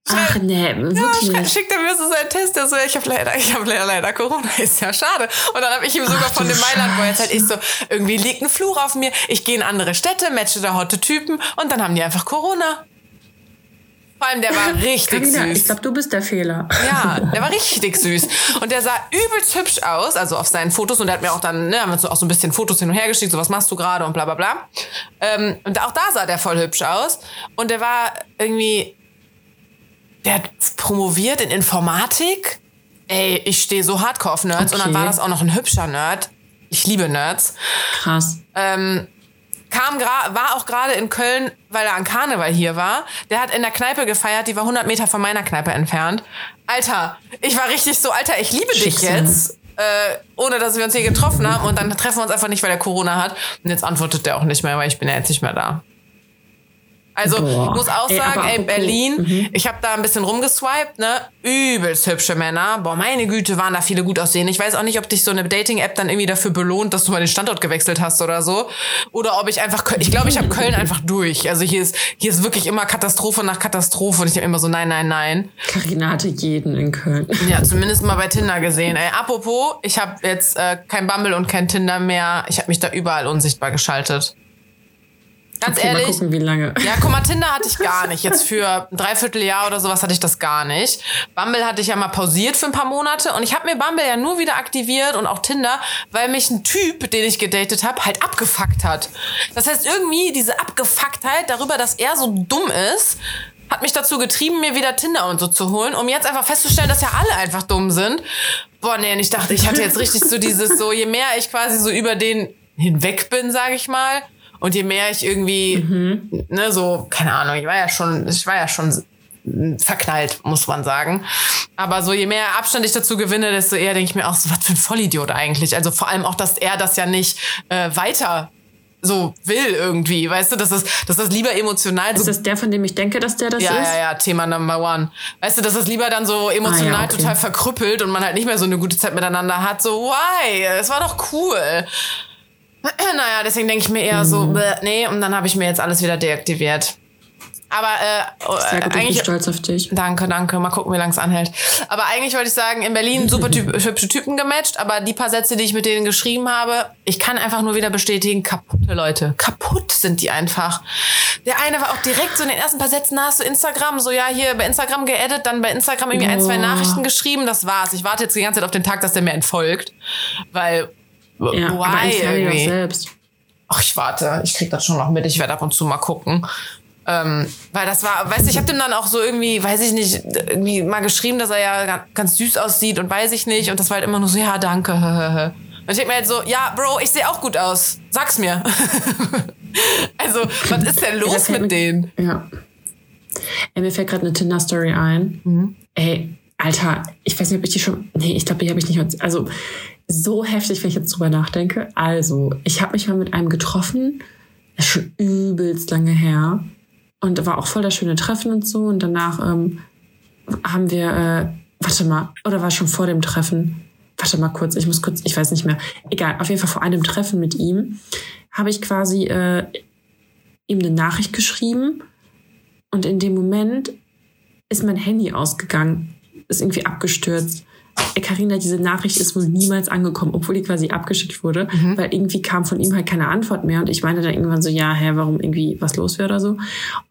Ach nee, wirklich. Ja, schickt er mir so seinen Test, der so, ich habe leider, ich habe leider, leider Corona, ist ja schade. Und dann habe ich ihm sogar Ach, von dem Mailand Boy erzählt, ich so, irgendwie liegt ein Fluch auf mir, ich gehe in andere Städte, matche da hotte Typen und dann haben die einfach Corona. Vor allem, der war richtig Carina, süß. Ich glaube, du bist der Fehler. Ja, der war richtig süß. Und der sah übelst hübsch aus, also auf seinen Fotos. Und der hat mir auch dann, ne, haben wir auch so ein bisschen Fotos hin und her geschickt, so was machst du gerade und bla bla bla. Ähm, und auch da sah der voll hübsch aus. Und der war irgendwie, der hat promoviert in Informatik. Ey, ich stehe so hardcore auf Nerds. Okay. Und dann war das auch noch ein hübscher Nerd. Ich liebe Nerds. Krass. Ähm, kam war auch gerade in Köln, weil er an Karneval hier war. Der hat in der Kneipe gefeiert, die war 100 Meter von meiner Kneipe entfernt. Alter, ich war richtig so, Alter, ich liebe dich jetzt. Äh, ohne dass wir uns hier getroffen haben und dann treffen wir uns einfach nicht, weil er Corona hat. Und jetzt antwortet der auch nicht mehr, weil ich bin ja jetzt nicht mehr da. Also Boah. ich muss auch sagen, ey, ey Berlin, mhm. ich habe da ein bisschen rumgeswiped, ne? Übelst hübsche Männer. Boah, meine Güte, waren da viele gut aussehen. Ich weiß auch nicht, ob dich so eine Dating-App dann irgendwie dafür belohnt, dass du mal den Standort gewechselt hast oder so. Oder ob ich einfach, ich glaube, ich habe Köln einfach durch. Also hier ist, hier ist wirklich immer Katastrophe nach Katastrophe und ich habe immer so, nein, nein, nein. Carina hatte jeden in Köln. Ja, zumindest mal bei Tinder gesehen. Ey, apropos, ich habe jetzt äh, kein Bumble und kein Tinder mehr. Ich habe mich da überall unsichtbar geschaltet. Ganz okay, ehrlich. Mal gucken, wie lange. Ja, guck mal, Tinder hatte ich gar nicht. Jetzt für ein Dreivierteljahr oder sowas hatte ich das gar nicht. Bumble hatte ich ja mal pausiert für ein paar Monate und ich habe mir Bumble ja nur wieder aktiviert und auch Tinder, weil mich ein Typ, den ich gedatet habe, halt abgefuckt hat. Das heißt, irgendwie diese Abgefucktheit darüber, dass er so dumm ist, hat mich dazu getrieben, mir wieder Tinder und so zu holen, um jetzt einfach festzustellen, dass ja alle einfach dumm sind. Boah, nee, und ich dachte, ich hatte jetzt richtig so dieses so, je mehr ich quasi so über den hinweg bin, sage ich mal, und je mehr ich irgendwie, mhm. ne, so, keine Ahnung, ich war ja schon, ich war ja schon verknallt, muss man sagen. Aber so je mehr Abstand ich dazu gewinne, desto eher denke ich mir auch so, was für ein Vollidiot eigentlich. Also vor allem auch, dass er das ja nicht äh, weiter so will irgendwie, weißt du, dass das, dass das lieber emotional. Ist das der, von dem ich denke, dass der das ja, ist? Ja, ja, ja, Thema Number One. Weißt du, dass das lieber dann so emotional ah, ja, okay. total verkrüppelt und man halt nicht mehr so eine gute Zeit miteinander hat. So, why? Es war doch cool. naja, deswegen denke ich mir eher mhm. so, nee, und dann habe ich mir jetzt alles wieder deaktiviert. Aber äh, Sehr gut, eigentlich, ich bin stolz auf dich. Danke, danke. Mal gucken, wie lange es anhält. Aber eigentlich wollte ich sagen, in Berlin super typ, hübsche Typen gematcht, aber die paar Sätze, die ich mit denen geschrieben habe, ich kann einfach nur wieder bestätigen, kaputte Leute. Kaputt sind die einfach. Der eine war auch direkt so in den ersten paar Sätzen hast du Instagram, so ja, hier bei Instagram geedit, dann bei Instagram irgendwie oh. ein, zwei Nachrichten geschrieben, das war's. Ich warte jetzt die ganze Zeit auf den Tag, dass der mir entfolgt. Weil ja, Why aber irgendwie? selbst. Ach, ich warte. Ich krieg das schon noch mit. Ich werde ab und zu mal gucken. Ähm, weil das war, weißt du, ich habe dem dann auch so irgendwie, weiß ich nicht, irgendwie mal geschrieben, dass er ja ganz süß aussieht und weiß ich nicht. Und das war halt immer nur so, ja, danke. Und ich denk mir halt so, ja, Bro, ich sehe auch gut aus. Sag's mir. also, was ist denn los mit denen? Ja. Ey, mir fällt gerade eine Tinder-Story ein. Mhm. Ey, Alter, ich weiß nicht, ob ich die schon. Nee, ich glaube, die habe ich nicht. Also, so heftig, wenn ich jetzt drüber nachdenke. Also, ich habe mich mal mit einem getroffen, das ist schon übelst lange her. Und war auch voll das schöne Treffen und so. Und danach ähm, haben wir, äh, warte mal, oder war schon vor dem Treffen? Warte mal kurz, ich muss kurz, ich weiß nicht mehr. Egal, auf jeden Fall vor einem Treffen mit ihm habe ich quasi äh, ihm eine Nachricht geschrieben und in dem Moment ist mein Handy ausgegangen, ist irgendwie abgestürzt. Karina, diese Nachricht ist wohl niemals angekommen, obwohl die quasi abgeschickt wurde, mhm. weil irgendwie kam von ihm halt keine Antwort mehr und ich meinte dann irgendwann so, ja, hä, warum irgendwie was los wäre oder so.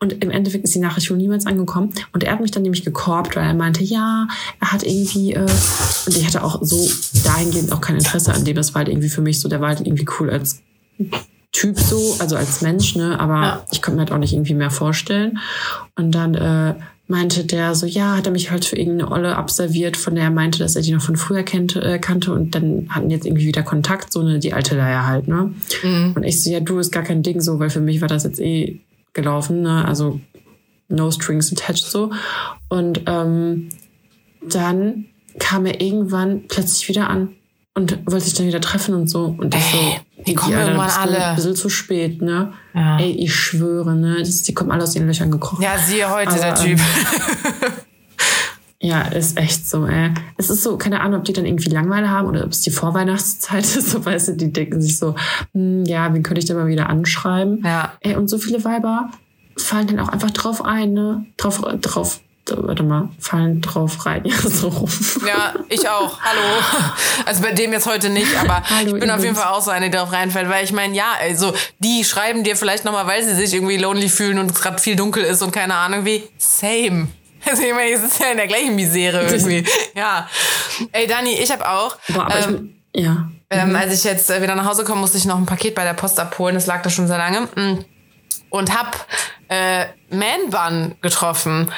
Und im Endeffekt ist die Nachricht wohl niemals angekommen und er hat mich dann nämlich gekorbt, weil er meinte, ja, er hat irgendwie, äh, und ich hatte auch so dahingehend auch kein Interesse an dem, das war halt irgendwie für mich so, der war halt irgendwie cool als Typ so, also als Mensch, ne, aber ja. ich konnte mir halt auch nicht irgendwie mehr vorstellen. Und dann, äh, meinte der so, ja, hat er mich halt für irgendeine Olle abserviert, von der er meinte, dass er die noch von früher kennt, äh, kannte und dann hatten jetzt irgendwie wieder Kontakt, so eine, die alte Leier halt, ne? Mhm. Und ich so, ja, du ist gar kein Ding so, weil für mich war das jetzt eh gelaufen, ne? Also no strings attached so. Und ähm, dann kam er irgendwann plötzlich wieder an und wollte sich dann wieder treffen und so. Und ich so, die kommen Alter, irgendwann alle. Ein bisschen zu spät, ne? Ja. Ey, ich schwöre, ne? Das, die kommen alle aus ihren Löchern gekrochen. Ja, siehe heute Aber, der Typ. Ähm, ja, ist echt so, ey. Es ist so, keine Ahnung, ob die dann irgendwie Langweile haben oder ob es die Vorweihnachtszeit ist. So, weißt du, die denken sich so, hm, ja, wen könnte ich denn mal wieder anschreiben? Ja. Ey, und so viele Weiber fallen dann auch einfach drauf ein, ne? Drauf, drauf warte mal, fallen drauf rein. Ja, so rum. Ja, ich auch. Hallo. Also bei dem jetzt heute nicht, aber Hallo, ich bin auf jeden Fall auch so eine, die drauf reinfällt, weil ich meine, ja, also die schreiben dir vielleicht nochmal, weil sie sich irgendwie lonely fühlen und es gerade viel dunkel ist und keine Ahnung wie. Same. Also ich meine, es ist ja in der gleichen Misere irgendwie. Ja. Ey, Dani, ich habe auch. Boah, aber ähm, ich, ja. Ähm, mhm. Als ich jetzt äh, wieder nach Hause komme, musste ich noch ein Paket bei der Post abholen. Das lag da schon sehr lange. Mm. Und hab äh, Man Bun getroffen.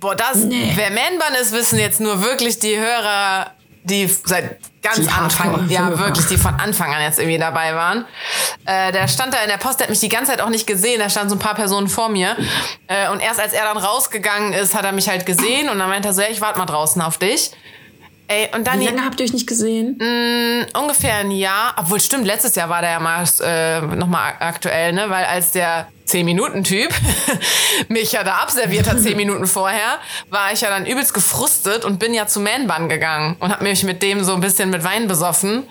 Boah, das, nee. wer Man-Bun ist, wissen jetzt nur wirklich die Hörer, die seit ganz die Anfang, ja wirklich, die von Anfang an jetzt irgendwie dabei waren. Äh, der stand da in der Post, der hat mich die ganze Zeit auch nicht gesehen, da standen so ein paar Personen vor mir. Äh, und erst als er dann rausgegangen ist, hat er mich halt gesehen und dann meinte er so, ja, ich warte mal draußen auf dich. Ey, und dann Wie lange habt ihr euch nicht gesehen? Mh, mm, ungefähr ein Jahr. Obwohl, stimmt, letztes Jahr war der ja mal äh, nochmal aktuell, ne? Weil als der 10-Minuten-Typ mich ja da abserviert hat, 10 Minuten vorher, war ich ja dann übelst gefrustet und bin ja zu Man gegangen und hab mich mit dem so ein bisschen mit Wein besoffen.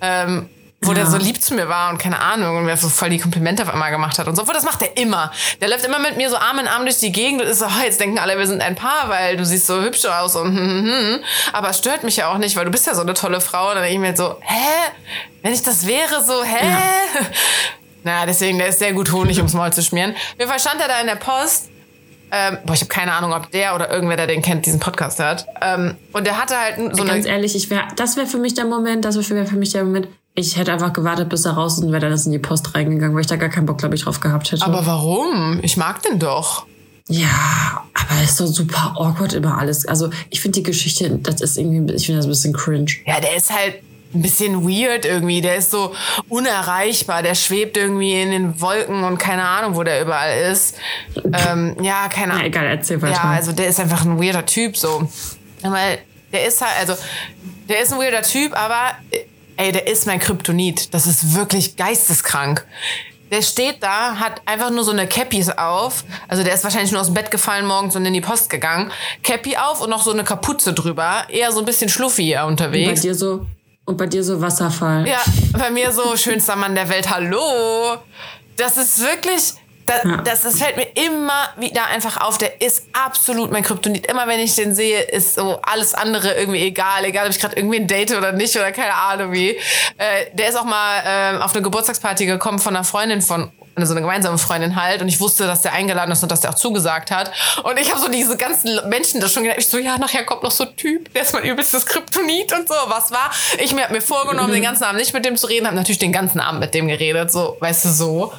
Ähm, wo ja. der so lieb zu mir war und keine Ahnung und wer so voll die Komplimente auf einmal gemacht hat und so. Das macht er immer. Der läuft immer mit mir so Arm in Arm durch die Gegend und ist so, oh, jetzt denken alle, wir sind ein Paar, weil du siehst so hübsch aus und hm, hm, hm. Aber es stört mich ja auch nicht, weil du bist ja so eine tolle Frau. Und dann denke ich mir so, hä? Wenn ich das wäre, so, hä? Ja. Naja, deswegen, der ist sehr gut Honig ums Maul zu schmieren. Auf jeden Fall stand er da in der Post ähm, boah, ich habe keine Ahnung, ob der oder irgendwer, der den kennt, diesen Podcast hat. Ähm, und der hatte halt so Ganz ehrlich, ich wär, das wäre für mich der Moment, das wäre für mich der Moment, ich hätte einfach gewartet, bis er raus ist und wäre dann in die Post reingegangen, weil ich da gar keinen Bock, glaube ich, drauf gehabt hätte. Aber warum? Ich mag den doch. Ja, aber ist doch super awkward immer alles. Also ich finde die Geschichte, das ist irgendwie, ich finde das ein bisschen cringe. Ja, der ist halt ein bisschen weird irgendwie. Der ist so unerreichbar. Der schwebt irgendwie in den Wolken und keine Ahnung, wo der überall ist. Ähm, ja, keine Ahnung. egal, erzähl weiter. Ja, also der ist einfach ein weirder Typ so. Weil der ist halt, also der ist ein weirder Typ, aber ey, der ist mein Kryptonit. Das ist wirklich geisteskrank. Der steht da, hat einfach nur so eine Cappy auf. Also der ist wahrscheinlich nur aus dem Bett gefallen morgens und in die Post gegangen. Cappy auf und noch so eine Kapuze drüber. Eher so ein bisschen schluffi unterwegs. Und bei dir so, und bei dir so Wasserfall. Ja, bei mir so schönster Mann der Welt. Hallo. Das ist wirklich, das, ja. das, das fällt mir immer wieder einfach auf. Der ist absolut mein Kryptonit. Immer wenn ich den sehe, ist so alles andere irgendwie egal. Egal, ob ich gerade irgendwie ein Date oder nicht oder keine Ahnung wie. Äh, der ist auch mal äh, auf eine Geburtstagsparty gekommen von einer Freundin von so eine gemeinsame Freundin halt und ich wusste, dass der eingeladen ist und dass der auch zugesagt hat und ich habe so diese ganzen Menschen da schon gedacht, ich so, ja, nachher kommt noch so ein Typ, der ist mein übelstes Kryptonit und so, was war? Ich mir, hab mir vorgenommen, mhm. den ganzen Abend nicht mit dem zu reden, habe natürlich den ganzen Abend mit dem geredet, so, weißt du, so.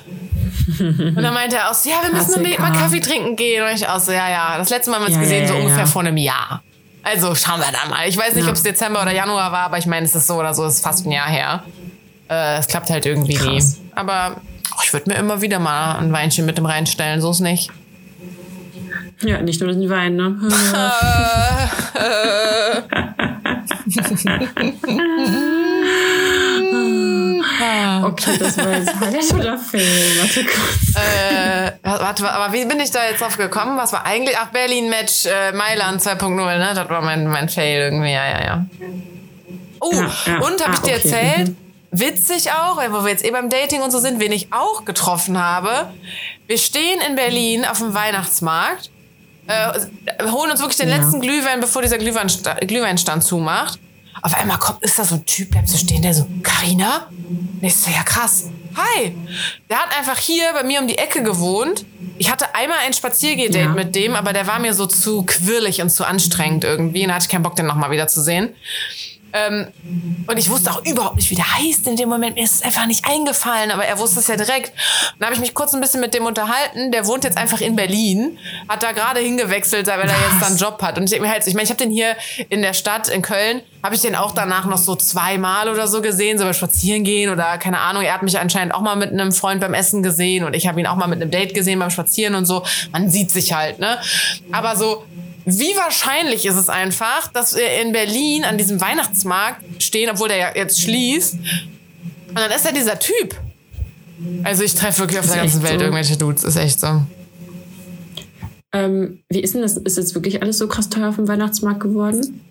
Und dann meinte er auch so, ja, wir müssen unbedingt mal Kaffee trinken gehen. Und ich auch so, ja, ja, das letzte Mal haben wir uns ja, gesehen, ja, so ungefähr ja. vor einem Jahr. Also schauen wir da mal. Ich weiß nicht, ob es Dezember oder Januar war, aber ich meine, es ist so oder so, es ist fast ein Jahr her. Äh, es klappt halt irgendwie Krass. nie. Aber ich würde mir immer wieder mal ein Weinchen mit dem reinstellen, so ist nicht. Ja, nicht nur den Wein, ne? Okay, das war jetzt Highlight oder Film? Warte kurz. Äh, warte, aber wie bin ich da jetzt drauf gekommen? Was war eigentlich? Ach, Berlin-Match äh, Mailand 2.0, ne? Das war mein, mein Fail irgendwie, ja, ja, ja. Oh, Ja, ja. und habe Ah, ich dir okay, erzählt, mhm. Witzig auch, wo wir jetzt eh beim Dating und so sind, wen ich auch getroffen habe. Wir stehen in Berlin auf dem Weihnachtsmarkt, äh, holen uns wirklich den Ja. letzten Glühwein, bevor dieser Glühweinsta Glühweinstand zumacht. Auf einmal kommt, ist da so ein Typ, bleibt so stehen, der so, Carina? Und ich so, ja krass. Hi. Der hat einfach hier bei mir um die Ecke gewohnt. Ich hatte einmal ein Spaziergeh-Date Ja. mit dem, aber der war mir so zu quirlig und zu anstrengend irgendwie. Und da hatte ich keinen Bock, den nochmal wieder zu sehen. Ähm, und ich wusste auch überhaupt nicht, wie der heißt in dem Moment. Mir ist es einfach nicht eingefallen, aber er wusste es ja direkt. Und dann habe ich mich kurz ein bisschen mit dem unterhalten. Der wohnt jetzt einfach in Berlin, hat da gerade hingewechselt, weil er jetzt einen Job hat. Und ich denke mir halt, ich meine, ich habe den hier in der Stadt, in Köln, habe ich den auch danach noch so zweimal oder so gesehen, so beim Spazieren gehen oder keine Ahnung. Er hat mich anscheinend auch mal mit einem Freund beim Essen gesehen und ich habe ihn auch mal mit einem Date gesehen beim Spazieren und so. Man sieht sich halt, ne? Aber so, wie wahrscheinlich ist es einfach, dass wir in Berlin an diesem Weihnachtsmarkt stehen, obwohl der ja jetzt schließt. Und dann ist da dieser Typ. Also ich treffe wirklich auf der ganzen Welt so. irgendwelche Dudes. Ist echt so. Ähm, wie ist denn das? Ist jetzt wirklich alles so krass teuer auf dem Weihnachtsmarkt geworden?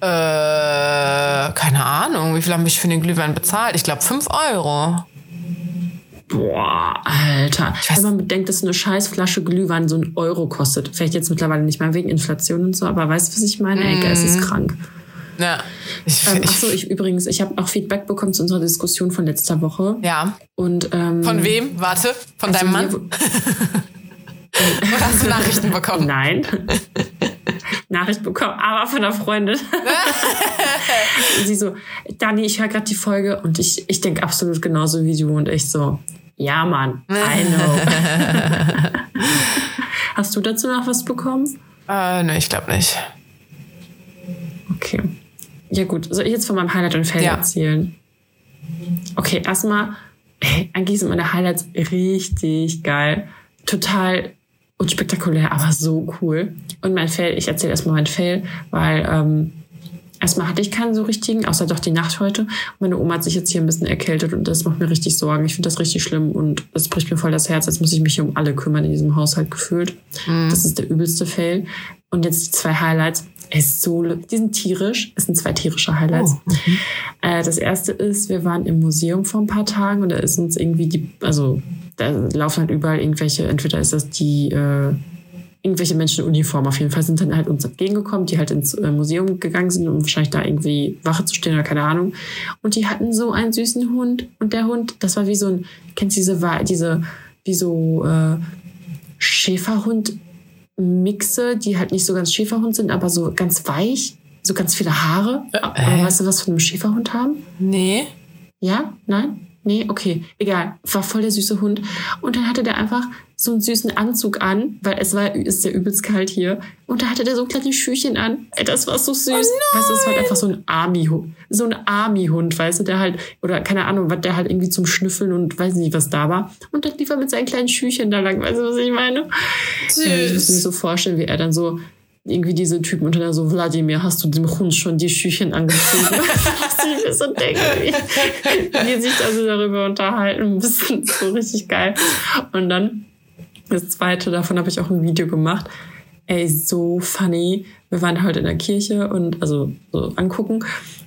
Äh, keine Ahnung. Wie viel habe ich für den Glühwein bezahlt? Ich glaube 5 Euro. Boah, Alter. Wenn man bedenkt, dass eine scheiß Flasche Glühwein so einen Euro kostet. Vielleicht jetzt mittlerweile nicht mehr wegen Inflation und so, aber weißt du, was ich meine? Ey, es ist krank. Ja. Ich, Ähm, Achso, ich übrigens, ich habe auch Feedback bekommen zu unserer Diskussion von letzter Woche. ja. Und, ähm, Von wem? Warte. Von also deinem Mann? Oder hast du Nachrichten bekommen? Nein. Nachricht bekommen, aber von einer Freundin. Sie so, Dani, ich höre gerade die Folge und ich, ich denke absolut genauso wie du und ich so, ja, Mann, I know. Hast du dazu noch was bekommen? Äh, ne, ich glaube nicht. Okay. Ja gut, soll ich jetzt von meinem Highlight und Fail Ja. erzählen? Okay, erstmal, ey, eigentlich sind meine Highlights richtig geil. Total unspektakulär, aber so cool. Und mein Fail, ich erzähle erstmal mein Fail, weil ähm, erstmal hatte ich keinen so richtigen, außer doch die Nacht heute. Meine Oma hat sich jetzt hier ein bisschen erkältet und das macht mir richtig Sorgen. Ich finde das richtig schlimm und das bricht mir voll das Herz. Jetzt muss ich mich hier um alle kümmern in diesem Haushalt gefühlt. Das ist der übelste Fail. Und jetzt die zwei Highlights. Es ist so, die sind tierisch. Es sind zwei tierische Highlights. Äh, das erste ist, wir waren im Museum vor ein paar Tagen und da ist uns irgendwie die, also da laufen halt überall irgendwelche, entweder ist das die, äh, irgendwelche Menschen in Uniform auf jeden Fall sind dann halt uns entgegengekommen, die halt ins äh, Museum gegangen sind, um wahrscheinlich da irgendwie Wache zu stehen oder keine Ahnung. Und die hatten so einen süßen Hund und der Hund, das war wie so ein, kennst du diese, diese, wie so äh, Schäferhund Mixe, die halt nicht so ganz Schäferhund sind, aber so ganz weich, so ganz viele Haare. Aber weißt du, was von einem Schäferhund haben? Nee. Ja? Nein? Nee? Okay. Egal. War voll der süße Hund. Und dann hatte der einfach so einen süßen Anzug an, weil es war, ist ja übelst kalt hier. Und da hatte der so kleine Schüchchen an. Ey, das war so süß. weißt du, es war halt einfach so ein Army-Hund. So ein Army-Hund, weißt du, der halt, oder keine Ahnung, was der halt irgendwie zum Schnüffeln und weiß nicht, was da war. Und dann lief er mit seinen kleinen Schüchchen da lang. Weißt du, was ich meine? Äh, Ich muss mir so vorstellen, wie er dann so irgendwie diese Typen unter der so, Wladimir, hast du dem Hund schon die Schüchen angezogen? Ich mir so denke, wie, wie sich also darüber unterhalten müssen. So richtig geil. Und dann das zweite, davon habe ich auch ein Video gemacht. Ey, so funny. Wir waren heute in der Kirche und also so angucken.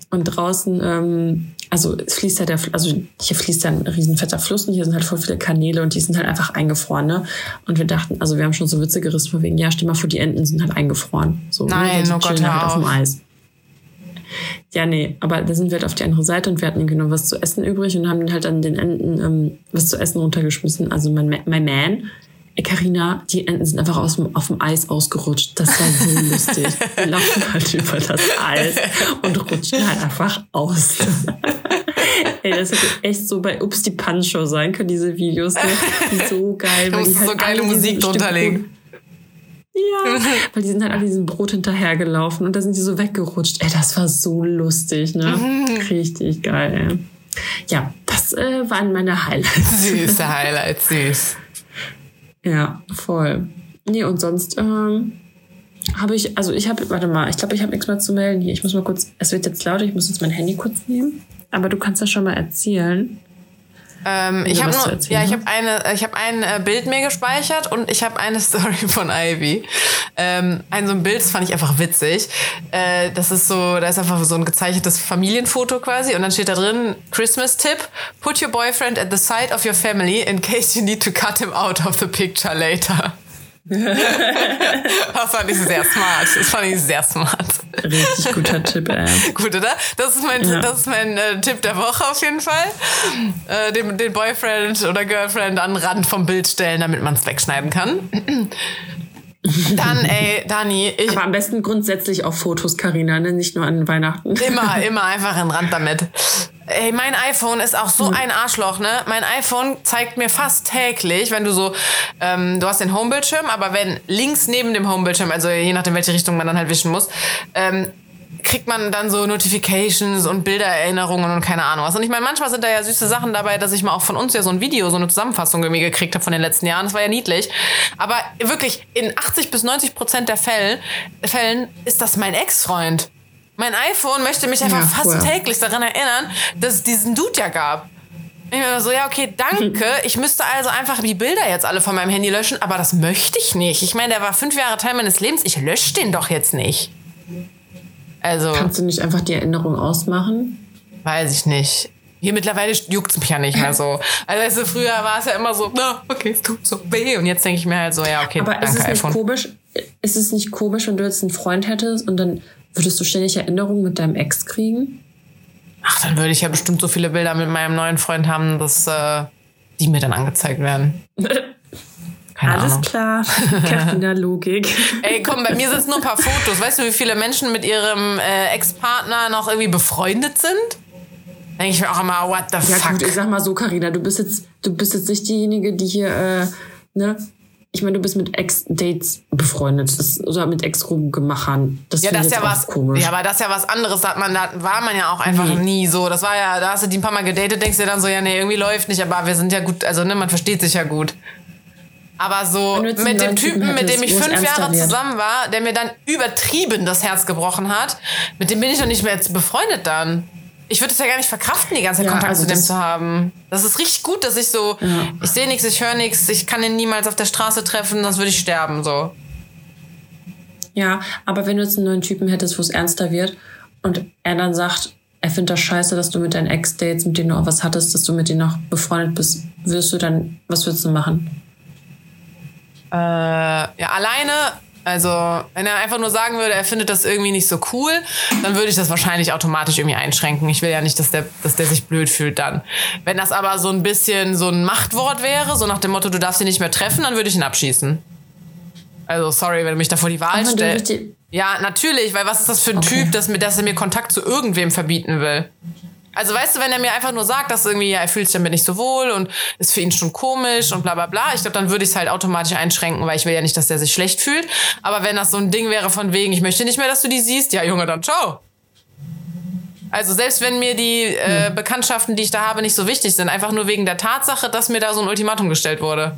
Und draußen, ähm, also es fließt ja der, also hier fließt ja ein riesen fetter Fluss und hier sind halt voll viele Kanäle und die sind halt einfach eingefroren, ne? Und wir dachten, also wir haben schon so Witze gerissen von wegen, ja, stell mal vor, die Enten sind halt eingefroren. So, ne? Nein, die oh Gott, halt auf dem auf. Eis. Ja, nee, aber da sind wir halt auf die andere Seite und wir hatten noch was zu essen übrig und haben halt an den Enten ähm, was zu essen runtergeschmissen. Also mein, mein Man, Carina, die Enten sind einfach aus dem, auf dem Eis ausgerutscht. Das war so lustig. Wir laufen halt über das Eis und rutschen halt einfach aus. Ey, das hätte echt so bei Ups die Punch-Show sein können, diese Videos. Ne? So geil. Da die musst halt so geile Musik drunter legen. ja, weil die sind halt an diesem Brot hinterhergelaufen und da sind die so weggerutscht. Ey, das war so lustig, ne? Richtig geil, ey. Ja, das äh, waren meine Highlights. Süße Highlights, süß. Ja, voll. Nee, und sonst ähm, habe ich, also ich habe, warte mal, ich glaube, ich habe nichts mehr zu melden hier. Ich muss mal kurz, es wird jetzt laut, ich muss jetzt mein Handy kurz nehmen. Aber du kannst ja schon mal erzählen. Ähm, ich habe nur, ja, ich habe eine, ich habe ein äh, Bild mir gespeichert und ich habe eine Story von Ivy. Ähm, ein so ein Bild, das fand ich einfach witzig. Äh, das ist so, da ist einfach so ein gezeichnetes Familienfoto quasi und dann steht da drin Christmas Tip: Put your boyfriend at the side of your family in case you need to cut him out of the picture later. das fand ich sehr smart. Das fand ich sehr smart. Richtig guter Tipp, ey. Gut, oder? Das ist mein, ja. das ist mein äh, Tipp der Woche auf jeden Fall. Äh, den, den Boyfriend oder Girlfriend an den Rand vom Bild stellen, damit man es wegschneiden kann. Dann, ey, Dani, ich. Aber am besten grundsätzlich auf Fotos, Karina, ne? nicht nur an Weihnachten. Immer, immer einfach in Rand damit. Ey, mein iPhone ist auch so ein Arschloch, ne? Mein iPhone zeigt mir fast täglich, wenn du so, ähm, du hast den Homebildschirm, aber wenn links neben dem Homebildschirm, also je nachdem, welche Richtung man dann halt wischen muss, ähm, kriegt man dann so Notifications und Bildererinnerungen und keine Ahnung was. Und ich meine, manchmal sind da ja süße Sachen dabei, dass ich mal auch von uns ja so ein Video, so eine Zusammenfassung irgendwie gekriegt habe von den letzten Jahren. Das war ja niedlich. Aber wirklich, in 80 bis 90 Prozent der Fälle, Fällen ist das mein Ex-Freund. Mein iPhone möchte mich einfach ja, fast täglich daran erinnern, dass es diesen Dude ja gab. Ich mir so, ja, okay, danke. Ich müsste also einfach die Bilder jetzt alle von meinem Handy löschen, aber das möchte ich nicht. Ich meine, der war fünf Jahre Teil meines Lebens. Ich lösche den doch jetzt nicht. Also. Kannst du nicht einfach die Erinnerung ausmachen? Weiß ich nicht. Hier mittlerweile juckt es mich ja nicht mehr so. Also weißt du, früher war es ja immer so, na, okay, es tut so weh. Und jetzt denke ich mir halt so, ja, okay, Aber danke, ist es nicht iPhone. komisch? Ist es nicht komisch, wenn du jetzt einen Freund hättest und dann würdest du ständig Erinnerungen mit deinem Ex kriegen? Ach, dann würde ich ja bestimmt so viele Bilder mit meinem neuen Freund haben, dass äh, die mir dann angezeigt werden. Keine Alles Ahnung. klar, Karina Logik. Ey, komm, bei mir sind es nur ein paar Fotos. Weißt du, wie viele Menschen mit ihrem äh, Ex-Partner noch irgendwie befreundet sind? Denke ich mir auch immer, what the ja, fuck? Gut, ich sag mal so, Karina, du bist jetzt, du bist jetzt nicht diejenige, die hier, äh, ne? Ich meine, du bist mit Ex-Dates befreundet das, oder mit Ex-Rumgemachern. Das ja, das ist ja was komisch. Ja, aber das ist ja was anderes. Da, hat man, da war man ja auch einfach nee. nie so. Das war ja, da hast du die ein paar Mal gedatet, denkst dir dann so, ja, nee, irgendwie läuft nicht, aber wir sind ja gut, also ne, man versteht sich ja gut. Aber so mit dem Typen, mit dem ich fünf Jahre zusammen war, der mir dann übertrieben das Herz gebrochen hat, mit dem bin ich doch nicht mehr jetzt befreundet dann. Ich würde es ja gar nicht verkraften, die ganze Zeit ja, Kontakt also zu dem zu haben. Das ist richtig gut, dass ich so, ja. ich sehe nichts, ich höre nichts, ich kann ihn niemals auf der Straße treffen, sonst würde ich sterben, so. Ja, aber wenn du jetzt einen neuen Typen hättest, wo es ernster wird und er dann sagt, er findet das scheiße, dass du mit deinen Ex-Dates, mit denen du auch was hattest, dass du mit denen noch befreundet bist, würdest du dann, was würdest du machen? Äh, ja, alleine, also wenn er einfach nur sagen würde, er findet das irgendwie nicht so cool, dann würde ich das wahrscheinlich automatisch irgendwie einschränken. Ich will ja nicht, dass der, dass der sich blöd fühlt dann. Wenn das aber so ein bisschen so ein Machtwort wäre, so nach dem Motto, du darfst ihn nicht mehr treffen, dann würde ich ihn abschießen. Also sorry, wenn du mich da vor die Wahl stellst. Ja, natürlich, weil was ist das für ein okay. Typ, dass, dass er mir Kontakt zu irgendwem verbieten will? Also weißt du, wenn er mir einfach nur sagt, dass irgendwie ja, er fühlt sich damit nicht so wohl und ist für ihn schon komisch und bla bla bla, ich glaube, dann würde ich es halt automatisch einschränken, weil ich will ja nicht, dass der sich schlecht fühlt. Aber wenn das so ein Ding wäre von wegen, ich möchte nicht mehr, dass du die siehst, ja Junge, dann ciao. Also selbst wenn mir die äh, hm. Bekanntschaften, die ich da habe, nicht so wichtig sind, einfach nur wegen der Tatsache, dass mir da so ein Ultimatum gestellt wurde.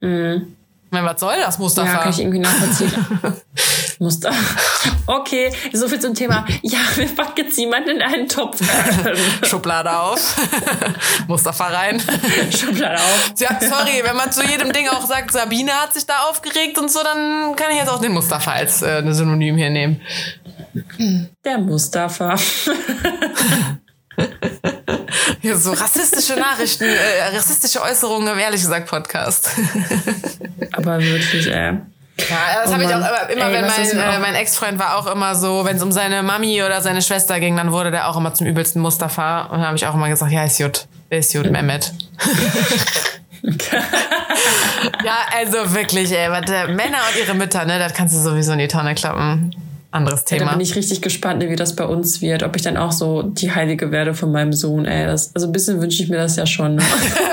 Mhm. Ich meine, was soll das Mustafa? Ja, kann ich irgendwie nachvollziehen. Mustafa. Okay, so viel zum Thema. Ja, wir packen jetzt jemanden in einen Topf. Schublade auf. Mustafa rein. Schublade auf. Ja, sorry, wenn man zu jedem Ding auch sagt, Sabine hat sich da aufgeregt und so, dann kann ich jetzt auch den Mustafa als äh, Synonym hier nehmen. Der Mustafa. Ja, so rassistische Nachrichten, äh, rassistische Äußerungen im ehrlich gesagt Podcast. Aber wirklich, äh. Ja, das oh habe ich auch immer, immer Ey, wenn mein, äh, mein Ex-Freund war auch immer so, wenn es um seine Mami oder seine Schwester ging, dann wurde der auch immer zum übelsten Mustafa. Und dann habe ich auch immer gesagt, ja, ist gut, ist gut, Mehmet. ja, also wirklich, ey, warte, Männer und ihre Mütter, ne, das kannst du sowieso in die Tonne klappen anderes Thema. Ja, da bin ich richtig gespannt, wie das bei uns wird. Ob ich dann auch so die Heilige werde von meinem Sohn. Ey, das, also ein bisschen wünsche ich mir das ja schon. Ne?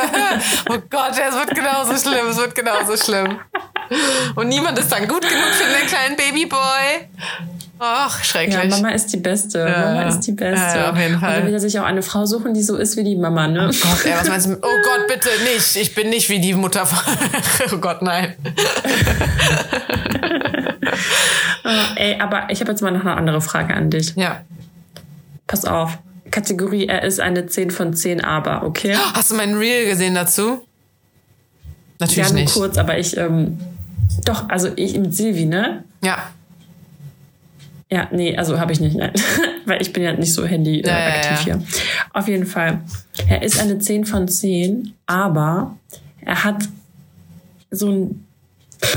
oh Gott, es wird genauso schlimm. Es wird genauso schlimm. Und niemand ist dann gut genug für den kleinen Babyboy. Ach, schrecklich. Ja, Mama ist die Beste. Ja, Mama ist die Beste. Ja, auf jeden Fall. Und dann will er sich auch eine Frau suchen, die so ist wie die Mama, ne? Oh Gott, ey, was meinst du? Oh Gott, bitte nicht. Ich bin nicht wie die Mutter. oh Gott, nein. oh, ey, aber ich habe jetzt mal noch eine andere Frage an dich. Ja. Pass auf. Kategorie, er ist eine 10 von 10, aber, okay? Hast du mein Reel gesehen dazu? Natürlich ja, nur nicht. kurz, aber ich, ähm, doch, also ich mit Silvi, ne? Ja. Ja, nee, also habe ich nicht, nein. Weil ich bin ja nicht so handy äh, Ja, ja, aktiv ja. hier. Auf jeden Fall. Er ist eine 10 von 10, aber er hat so ein.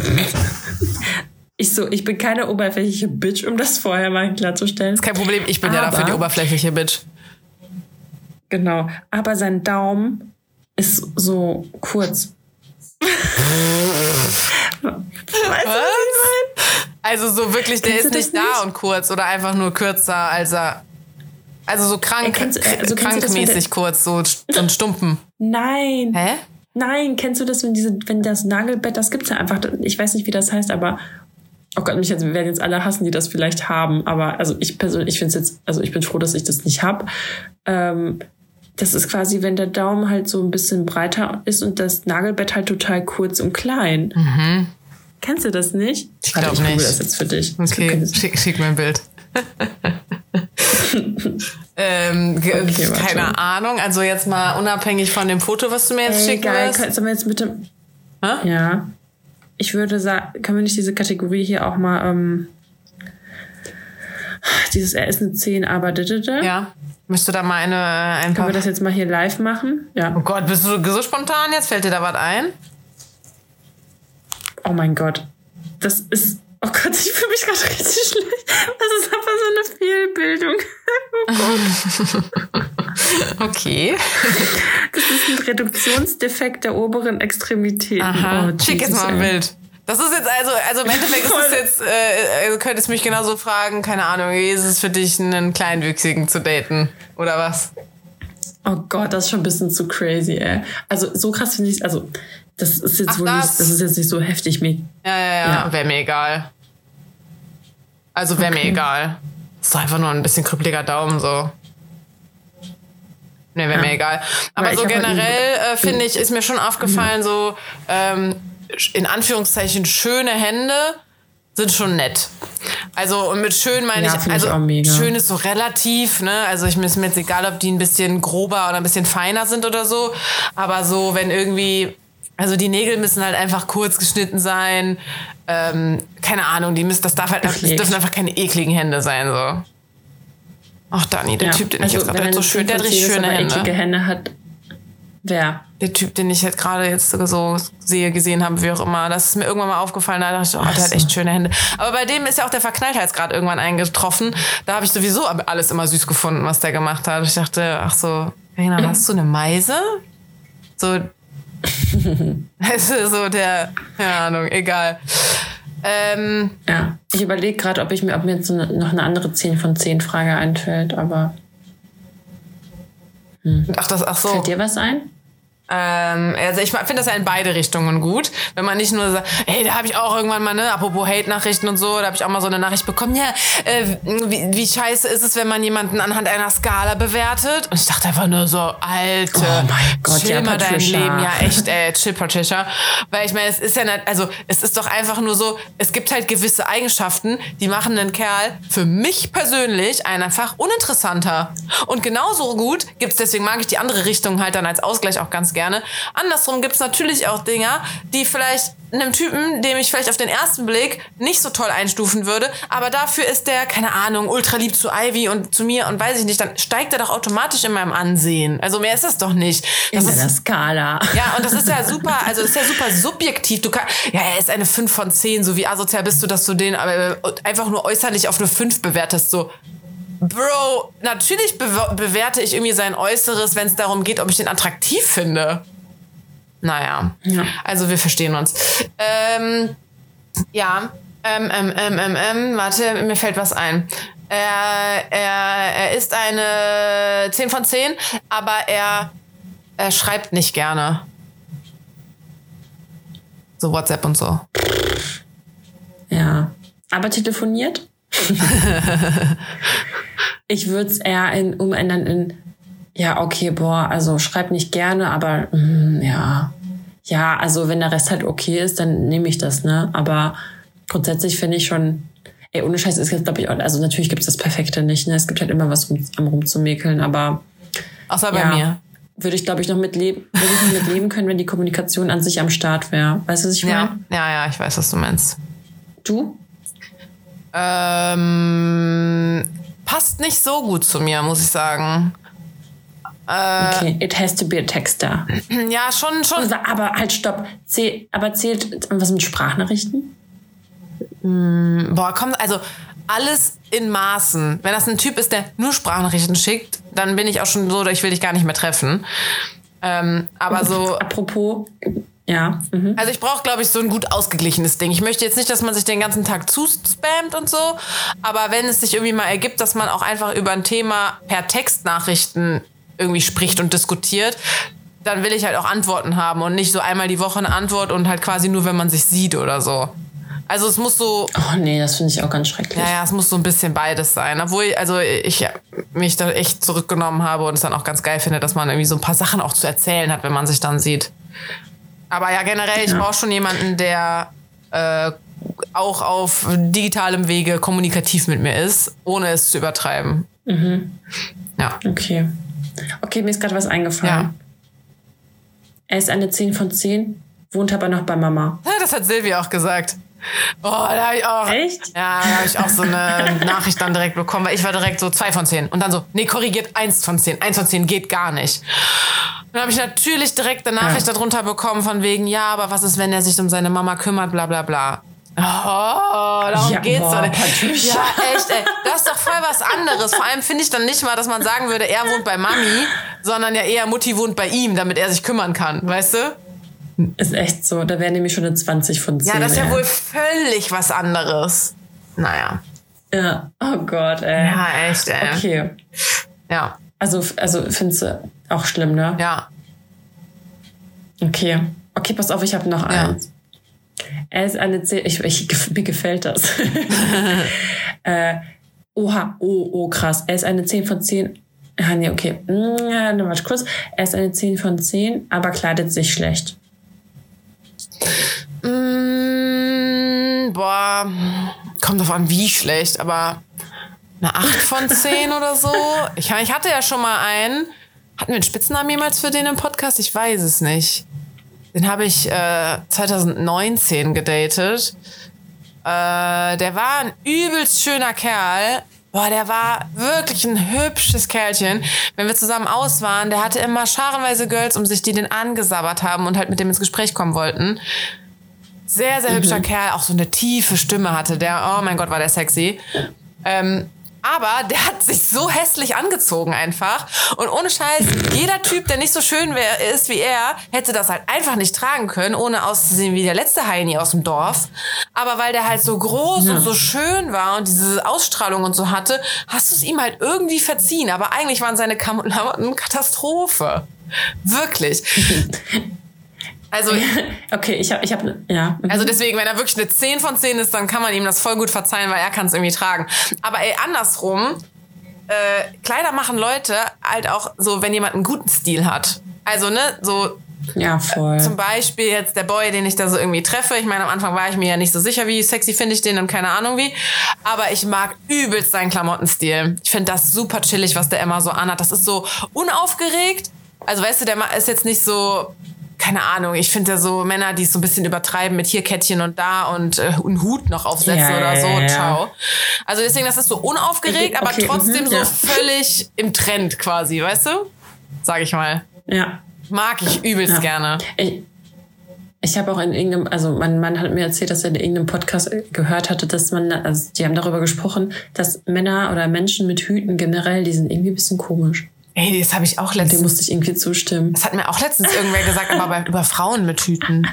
ich so, ich bin keine oberflächliche Bitch, um das vorher mal klarzustellen. Kein Problem, ich bin ja dafür Aber- die oberflächliche Bitch. Genau. Aber sein Daumen ist so kurz. weißt was meine? Also so wirklich, der Kennst ist nicht da nicht? und kurz oder einfach nur kürzer als er. Also so krank, Äh, äh, also krankmäßig kurz, so, so ein Stumpen. Nein. Hä? Nein, kennst du das, wenn diese, wenn das Nagelbett, das gibt's ja einfach, ich weiß nicht, wie das heißt, aber oh Gott, mich jetzt, werden jetzt alle hassen, die das vielleicht haben, aber also ich persönlich, ich finde es jetzt, also ich bin froh, dass ich das nicht hab. Ähm, das ist quasi, wenn der Daumen halt so ein bisschen breiter ist und das Nagelbett halt total kurz und klein. Kennst du das nicht? Mhm. Ich Warte, glaub google nicht. das jetzt für dich. Okay, schick, schick mir ein Bild. ähm, Okay, keine Ahnung. Also jetzt mal unabhängig von dem Foto, was du mir jetzt Ey, schicken geil, wirst. kann, sollen wir jetzt mit dem, Hä? ja. Ich würde sagen, können wir nicht diese Kategorie hier auch mal, ähm, dieses, er ist eine 10, aber? Ja. Müsste da mal eine, ein Können wir das jetzt mal hier live machen? Ja. Oh Gott, bist du so spontan jetzt? Fällt dir da was ein? Oh mein Gott. Das ist. Oh Gott, ich fühle mich gerade richtig schlecht. Das ist einfach so eine Fehlbildung. Oh Gott. Okay. Das ist ein Reduktionsdefekt der oberen Extremitäten. Aha. Oh, Schick jetzt Jesus, mal ein. Bild. Das ist jetzt also, also im Endeffekt ist es jetzt, äh, du könntest mich genauso fragen, keine Ahnung, wie ist es für dich, einen Kleinwüchsigen zu daten? Oder was? Oh Gott, das ist schon ein bisschen zu crazy, ey. Also so krass finde ich Also, das ist jetzt Ach, wohl das. nicht, das ist jetzt nicht so heftig. Mir, Ja, ja, ja. Ja. Wäre mir egal. Also wäre mir Okay. egal. Ist doch einfach nur ein bisschen krüppeliger Daumen so. Nee, wäre Ja. mir egal. Aber Weil so halt generell äh, finde ich, ist mir schon aufgefallen, so ähm, in Anführungszeichen schöne Hände sind schon nett. Also und mit schön meine Ja, ich, ich also mega. schön ist so relativ, ne? Also ich mir ist mir jetzt egal, ob die ein bisschen grober oder ein bisschen feiner sind oder so. Aber so, wenn irgendwie, also die Nägel müssen halt einfach kurz geschnitten sein. Ähm, keine Ahnung, die müssen, das darf halt, das dürfen einfach keine ekligen Hände sein, so. Ach, Dani, der ja. Typ, den ich jetzt gerade, der er hat so schön, der hat 10 richtig schöne Hände. eklige Hände hat. Wer? Der Typ, den ich halt gerade jetzt so sehe, gesehen habe, wie auch immer. Das ist mir irgendwann mal aufgefallen, da dachte ich, oh, der hat so. echt schöne Hände. Aber bei dem ist ja auch der Verknalltheitsgrad irgendwann eingetroffen. Da habe ich sowieso alles immer süß gefunden, was der gemacht hat. Ich dachte, ach so, Verena, hast du eine Meise? So, so der, keine Ahnung, egal. Ähm, Ja. Ich überlege gerade, ob ich mir, ob mir jetzt noch eine andere 10 von 10 Frage einfällt, aber ach, das, ach so. fällt dir was ein? Ähm, also ich finde das ja in beide Richtungen gut. Wenn man nicht nur sagt, hey, da habe ich auch irgendwann mal, ne, apropos Hate-Nachrichten und so, da habe ich auch mal so eine Nachricht bekommen, ja, äh, wie, wie scheiße ist es, wenn man jemanden anhand einer Skala bewertet? Und ich dachte einfach nur so, Alter, Oh mein Gott, chill ja, mal dein. Leben, ja echt, ey, chill, Patricia. Weil ich meine, es ist ja nicht, also es ist doch einfach nur so, es gibt halt gewisse Eigenschaften, die machen einen Kerl für mich persönlich einfach uninteressanter. Und genauso gut gibt's deswegen mag ich die andere Richtung halt dann als Ausgleich auch ganz gerne. Andersrum gibt's natürlich auch Dinger, die vielleicht einem Typen, dem ich vielleicht auf den ersten Blick nicht so toll einstufen würde, aber dafür ist der, keine Ahnung, ultra lieb zu Ivy und zu mir und weiß ich nicht, dann steigt er doch automatisch in meinem Ansehen. Also mehr ist es doch nicht. Das In ist, der Skala. ja, und das ist ja super, also das ist ja super subjektiv. Du kann, ja, er ist eine 5 von 10, so wie asozial bist du, dass du den aber einfach nur äußerlich auf eine 5 bewertest, so. Bro, natürlich bew- bewerte ich irgendwie sein Äußeres, wenn es darum geht, ob ich den attraktiv finde. Naja, Ja. also wir verstehen uns. Ähm, ja, ähm, ähm, ähm, ähm, ähm, warte, mir fällt was ein. Er, er, er ist eine 10 von 10, aber er, er schreibt nicht gerne. So WhatsApp und so. Ja. Aber telefoniert? ich würde es eher in, umändern in, ja, okay, boah, also schreib nicht gerne, aber mm, ja. Ja, also wenn der Rest halt okay ist, dann nehme ich das, ne? Aber grundsätzlich finde ich schon, Ey, ohne Scheiß ist jetzt, glaube ich, auch, also natürlich gibt es das Perfekte nicht, ne? Es gibt halt immer was um, am rumzumäkeln, aber. Außer bei ja, mir. Würde ich, glaube ich, noch mitleben, würde ich noch mitleben können, wenn die Kommunikation an sich am Start wäre. Weißt du, was ich meine? Ja, ja, ja, ich weiß, was du meinst. Du? Ähm, passt nicht so gut zu mir, muss ich sagen. Äh, okay, it has to be a texter. Ja, schon, schon. Also, aber halt, stopp. Zähl, aber zählt was mit Sprachnachrichten? Mm, boah, komm, also alles in Maßen. Wenn das ein Typ ist, der nur Sprachnachrichten schickt, dann bin ich auch schon so, ich will dich gar nicht mehr treffen. Ähm, aber so. Apropos, ja. Mhm. Also ich brauche, glaube ich, so ein gut ausgeglichenes Ding. Ich möchte jetzt nicht, dass man sich den ganzen Tag zuspammt und so, aber wenn es sich irgendwie mal ergibt, dass man auch einfach über ein Thema per Textnachrichten irgendwie spricht und diskutiert, dann will ich halt auch Antworten haben und nicht so einmal die Woche eine Antwort und halt quasi nur, wenn man sich sieht oder so. Also es muss so. Oh nee, das finde ich auch ganz schrecklich. Ja, ja, es muss so ein bisschen beides sein. Obwohl, also ich mich da echt zurückgenommen habe und es dann auch ganz geil finde, dass man irgendwie so ein paar Sachen auch zu erzählen hat, wenn man sich dann sieht. Aber ja, generell, ja. ich brauche schon jemanden, der äh, auch auf digitalem Wege kommunikativ mit mir ist, ohne es zu übertreiben. Mhm. Ja. Okay. Okay, mir ist gerade was eingefallen. Ja. Er ist eine 10 von 10, wohnt aber noch bei Mama. Ja, das hat Silvia auch gesagt. Oh, da habe ich auch. Echt? Ja, da habe ich auch so eine Nachricht dann direkt bekommen, weil ich war direkt so 2 von 10. Und dann so, nee, korrigiert 1 von 10. 1 von 10 geht gar nicht. Dann habe ich natürlich direkt eine Nachricht ja. darunter bekommen von wegen, ja, aber was ist, wenn er sich um seine Mama kümmert, bla bla bla. Oh, darum ja, geht's boah, doch nicht. Ja, echt, ey. Das ist doch voll was anderes. Vor allem finde ich dann nicht mal, dass man sagen würde, er wohnt bei Mami, sondern ja eher Mutti wohnt bei ihm, damit er sich kümmern kann, weißt du? Ist echt so. Da wäre nämlich schon eine 20 von 10. Ja, das ist ja wohl völlig was anderes. Naja. Ja, oh Gott, ey. Ja, echt, ey. Okay. Ja. Also, also findest du auch schlimm, ne? Ja. Okay. Okay, pass auf, ich habe noch ja. eins. Er ist eine 10. Ich, ich, mir gefällt das. äh, oha, oh, oh, krass. Er ist eine 10 von 10. Ah, nee, okay. Ja, warte kurz. Er ist eine 10 von 10, aber kleidet sich schlecht. Mm, boah, kommt drauf an, wie schlecht, aber eine 8 von 10 oder so. Ich, ich hatte ja schon mal einen. Hatten wir einen Spitznamen jemals für den im Podcast? Ich weiß es nicht. Den habe ich äh, 2019 gedatet. Äh, der war ein übelst schöner Kerl. Boah, der war wirklich ein hübsches Kerlchen. Wenn wir zusammen aus waren, der hatte immer scharenweise Girls um sich, die den angesabbert haben und halt mit dem ins Gespräch kommen wollten. Sehr, sehr hübscher mhm. Kerl, auch so eine tiefe Stimme hatte der. Oh mein Gott, war der sexy. Ähm, aber der hat sich so hässlich angezogen einfach. Und ohne Scheiß, jeder Typ, der nicht so schön wär, ist wie er, hätte das halt einfach nicht tragen können, ohne auszusehen wie der letzte Heini aus dem Dorf. Aber weil der halt so groß ja. und so schön war und diese Ausstrahlung und so hatte, hast du es ihm halt irgendwie verziehen. Aber eigentlich waren seine Klamotten Katastrophe. Wirklich. Also, okay, ich habe, ich hab, ja. Also deswegen, wenn er wirklich eine 10 von 10 ist, dann kann man ihm das voll gut verzeihen, weil er kann es irgendwie tragen. Aber ey, andersrum, äh, Kleider machen Leute halt auch so, wenn jemand einen guten Stil hat. Also, ne, so. Ja, voll. Äh, zum Beispiel jetzt der Boy, den ich da so irgendwie treffe. Ich meine, am Anfang war ich mir ja nicht so sicher, wie sexy finde ich den und keine Ahnung wie. Aber ich mag übelst seinen Klamottenstil. Ich finde das super chillig, was der immer so anhat. Das ist so unaufgeregt. Also weißt du, der ist jetzt nicht so keine Ahnung, ich finde ja so Männer, die es so ein bisschen übertreiben mit hier Kettchen und da und äh, einen Hut noch aufsetzen ja, oder so. Ja, Ciao. Also deswegen, das ist so unaufgeregt, okay, aber trotzdem mhm, so ja. völlig im Trend quasi, weißt du? Sag ich mal. Ja. Mag ich übelst gerne. Ich, ich habe auch in irgendeinem, also mein Mann hat mir erzählt, dass er in irgendeinem Podcast gehört hatte, dass man, also die haben darüber gesprochen, dass Männer oder Menschen mit Hüten generell, die sind irgendwie ein bisschen komisch. Ey, das habe ich auch letztens. Dem musste ich irgendwie zustimmen. Das hat mir auch letztens irgendwer gesagt, aber über Frauen mit Hüten.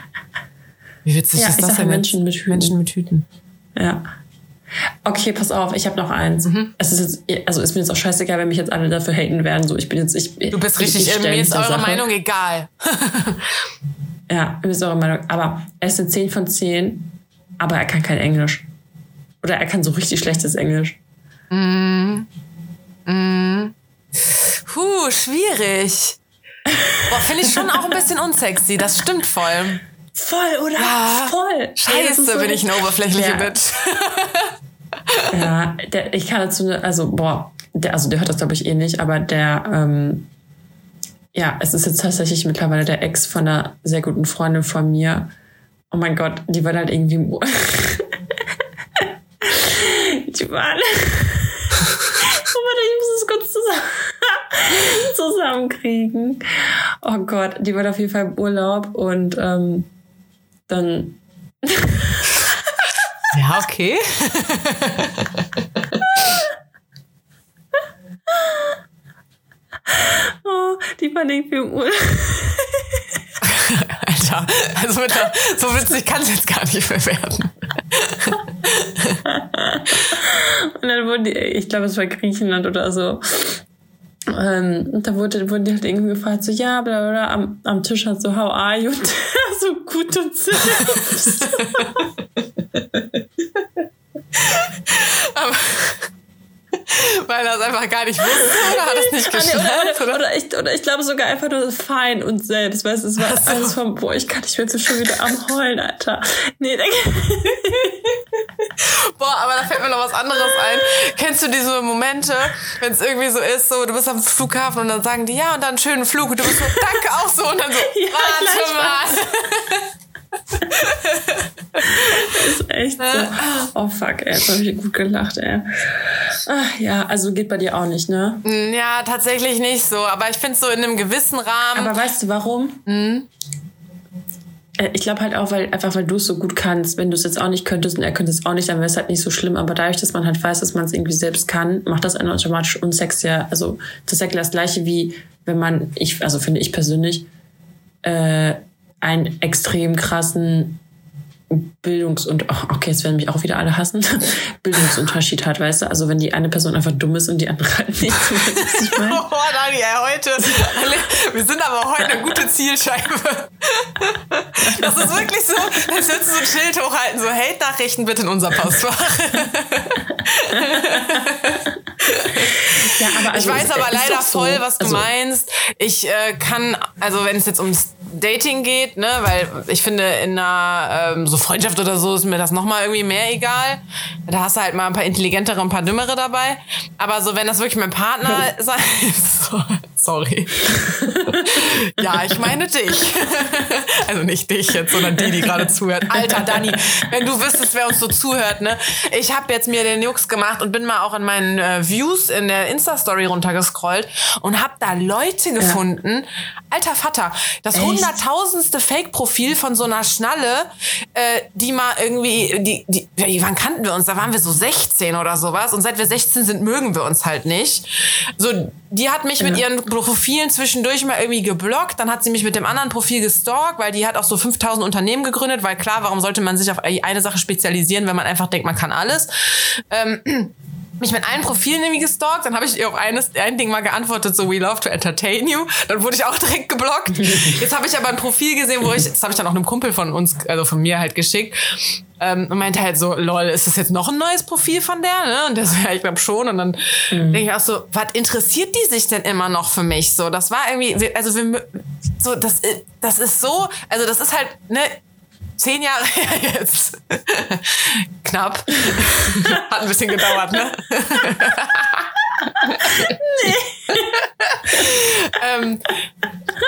Wie witzig ja, ist das denn? Menschen mit Hüten. Menschen mit Hüten. Ja. Okay, pass auf, ich habe noch eins. Mhm. Es ist jetzt, also ist mir jetzt auch scheißegal, wenn mich jetzt alle dafür haten werden. So, ich bin jetzt, ich. Du bist richtig, ich, ich mir ist eure Sache. Meinung egal. ja, mir ist eure Meinung. Aber er ist eine 10 von 10, aber er kann kein Englisch. Oder er kann so richtig schlechtes Englisch. Mhm. Mhm. Puh, schwierig. Boah, finde ich schon auch ein bisschen unsexy. Das stimmt voll. Voll, oder? Ja. Voll. Scheiße, so bin ich eine oberflächliche ja. Bitch. ja, der, ich kann dazu, also, boah, der, also der hört das glaube ich eh nicht, aber der, ähm, ja, es ist jetzt tatsächlich mittlerweile der Ex von einer sehr guten Freundin von mir. Oh mein Gott, die war halt irgendwie im Die waren. oh Gott, ich muss es kurz zusammen zusammenkriegen. Oh Gott, die war auf jeden Fall im Urlaub und ähm, dann. ja, okay. oh, die war irgendwie im Urlaub. Alter, also mit der, so witzig kann es jetzt gar nicht mehr werden. Und dann wurden die, ich glaube, es war Griechenland oder so. Ähm, da wurde, wurden die halt irgendwie gefragt, so, ja, bla, bla, am, am Tisch hat so, how are you? Und so gut und selbst. Aber weil er es einfach gar nicht wusste oder hat es nicht geschnallt? Oder, oder, oder, ich, oder ich glaube sogar einfach nur fein und selbst. Weißt du, es war so. alles vom, boah, ich kann nicht mehr so schon wieder am Heulen, Alter. Nee, Boah, aber da fällt mir noch was anderes ein. Kennst du diese Momente, wenn es irgendwie so ist, so du bist am Flughafen und dann sagen die, ja, und dann einen schönen Flug und du bist so, danke auch so und dann so, ja, warte mal. das ist echt so. Oh fuck, ey, jetzt habe ich gut gelacht, ey. Ach, ja, also geht bei dir auch nicht, ne? Mm, ja, tatsächlich nicht so. Aber ich finde es so in einem gewissen Rahmen. Aber weißt du warum? Mhm. Ich glaube halt auch, weil einfach weil du es so gut kannst. Wenn du es jetzt auch nicht könntest und er könnte es auch nicht, dann wäre es halt nicht so schlimm. Aber dadurch, dass man halt weiß, dass man es irgendwie selbst kann, macht das einen automatisch unsexier. Also das ist ja das gleiche wie wenn man, ich, also finde ich persönlich, äh, einen extrem krassen Bildungs- und oh, okay, jetzt werden mich auch wieder alle hassen, Bildungsunterschied hat, weißt du? Also wenn die eine Person einfach dumm ist und die andere halt nicht. So, was ich mein? Oh, Dani, heute, wir sind aber heute eine gute Zielscheibe. Das ist wirklich so, als würdest du so ein Schild hochhalten, so Hate-Nachrichten bitte in unser Postfach. Ja, aber also ich weiß aber leider voll, was du also, meinst. Ich äh, kann, also wenn es jetzt ums Dating geht, ne, weil ich finde, in einer ähm, so Freundschaft oder so ist mir das nochmal irgendwie mehr egal. Da hast du halt mal ein paar intelligentere und ein paar dümmere dabei. Aber so, wenn das wirklich mein Partner sein so, sorry. ja, ich meine dich. also nicht dich jetzt, sondern die, die gerade zuhört. Alter, Dani, wenn du wüsstest, wer uns so zuhört, ne? Ich habe jetzt mir den Jux gemacht und bin mal auch in meinen äh, Views in der Insta-Story runtergescrollt und habe da Leute gefunden. Ja. Alter Vater, das hunderttausendste Fake-Profil von so einer Schnalle, äh, die mal irgendwie, die, die, die, wann kannten wir uns? Da waren wir so 16 oder sowas. Und seit wir 16 sind, mögen wir uns halt nicht. So, die hat mich ja. mit ihren Profilen zwischendurch mal irgendwie geblockt. Dann hat sie mich mit dem anderen Profil gestalkt, weil die hat auch so 5000 Unternehmen gegründet, weil klar, warum sollte man sich auf eine Sache spezialisieren, wenn man einfach denkt, man kann alles. Ähm, mich mit allen Profilen irgendwie gestalkt, dann habe ich ihr auf eines, ein Ding mal geantwortet, so we love to entertain you. Dann wurde ich auch direkt geblockt. Jetzt habe ich aber ein Profil gesehen, wo ich, das habe ich dann auch einem Kumpel von uns, also von mir halt geschickt. Ähm, und meinte halt so, lol, ist das jetzt noch ein neues Profil von der? Ne? Und der so, ja, ich glaube schon. Und dann mhm. denke ich auch so, was interessiert die sich denn immer noch für mich? So, das war irgendwie, also wir, so, das, das ist so, also das ist halt, ne, zehn Jahre her jetzt. Knapp. Hat ein bisschen gedauert, ne? nee. ähm,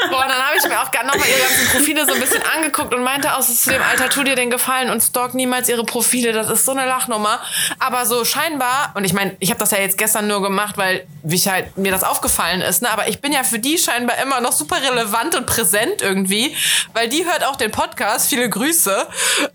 boah, dann habe ich mir auch nochmal ihre ganzen Profile so ein bisschen angeguckt und meinte auch so zu dem Alter, tu dir den Gefallen und stalk niemals ihre Profile. Das ist so eine Lachnummer. Aber so scheinbar, und ich meine, ich habe das ja jetzt gestern nur gemacht, weil ich halt, mir das aufgefallen ist, ne? aber ich bin ja für die scheinbar immer noch super relevant und präsent irgendwie, weil die hört auch den Podcast, viele Grüße,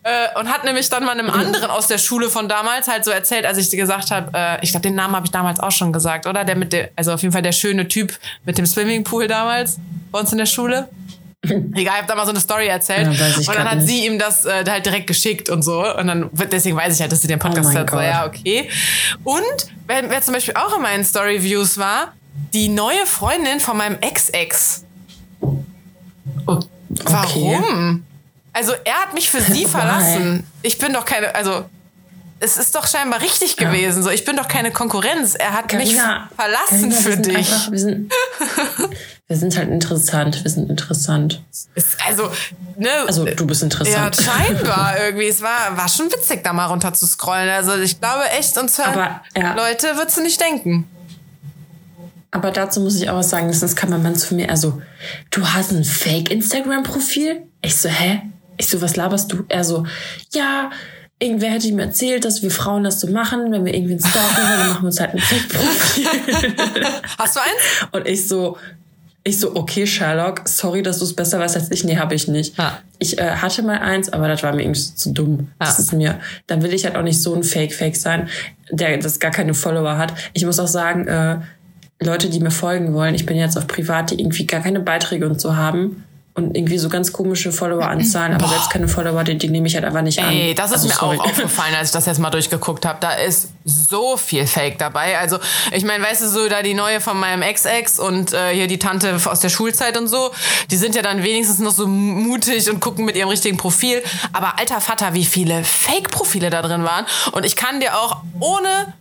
äh, und hat nämlich dann mal einem anderen aus der Schule von damals halt so erzählt, als ich gesagt habe, äh, ich glaube, den Namen habe ich damals auch schon gesagt, oder? Der mit der, also auf jeden Fall der schöne Typ mit dem Swimmingpool damals bei uns in der Schule. Egal, ich habe da mal so eine Story erzählt. Ja, und dann hat nicht. sie ihm das äh, halt direkt geschickt und so. Und dann deswegen weiß ich halt, dass sie den Podcast oh hört. So, ja, okay. Und wer, wer zum Beispiel auch in meinen Story-Views war, die neue Freundin von meinem Ex-Ex. Oh, Warum? Also er hat mich für sie verlassen. Ich bin doch keine, also es ist doch scheinbar richtig ja. gewesen. So, ich bin doch keine Konkurrenz. Er hat Carina, mich verlassen Carina, für dich. Einfach, wir, sind, Wir sind halt interessant, wir sind interessant. Ist, also, ne? Also du bist Ja, interessant. scheinbar irgendwie. Es war, war schon witzig, da mal runter zu scrollen. Also ich glaube echt, uns hören Aber, ja. Leute, würdest du nicht denken. Aber dazu muss ich auch was sagen, das kam mein Mann zu mir, also, du hast ein Fake-Instagram-Profil? Ich so, hä? Ich so, was laberst du? Er so, ja, irgendwer hätte ihm erzählt, dass wir Frauen das so machen, wenn wir irgendwie einen stalken wollen, dann machen wir uns halt ein Fake-Profil. Hast du eins? Und ich so, ich so, okay, Sherlock, sorry, dass du es besser weißt als ich. Nee, habe ich nicht. Ja. Ich äh, hatte mal eins, aber das war mir irgendwie zu dumm. Das Ja. ist mir, dann will ich halt auch nicht so ein Fake-Fake sein, der das gar keine Follower hat. Ich muss auch sagen, äh, Leute, die mir folgen wollen, ich bin jetzt auf Privat, die irgendwie gar keine Beiträge und so haben und irgendwie so ganz komische Follower-Anzahlen, aber selbst keine Follower, die, die nehme ich halt einfach nicht an. Ey, das ist Also, mir sorry. auch aufgefallen, als ich das jetzt mal durchgeguckt habe. Da ist so viel Fake dabei. Also, ich meine, weißt du, so da die neue von meinem Ex-Ex und äh, hier die Tante aus der Schulzeit und so, die sind ja dann wenigstens noch so mutig und gucken mit ihrem richtigen Profil. Aber alter Vater, wie viele Fake-Profile da drin waren. Und ich kann dir auch ohne,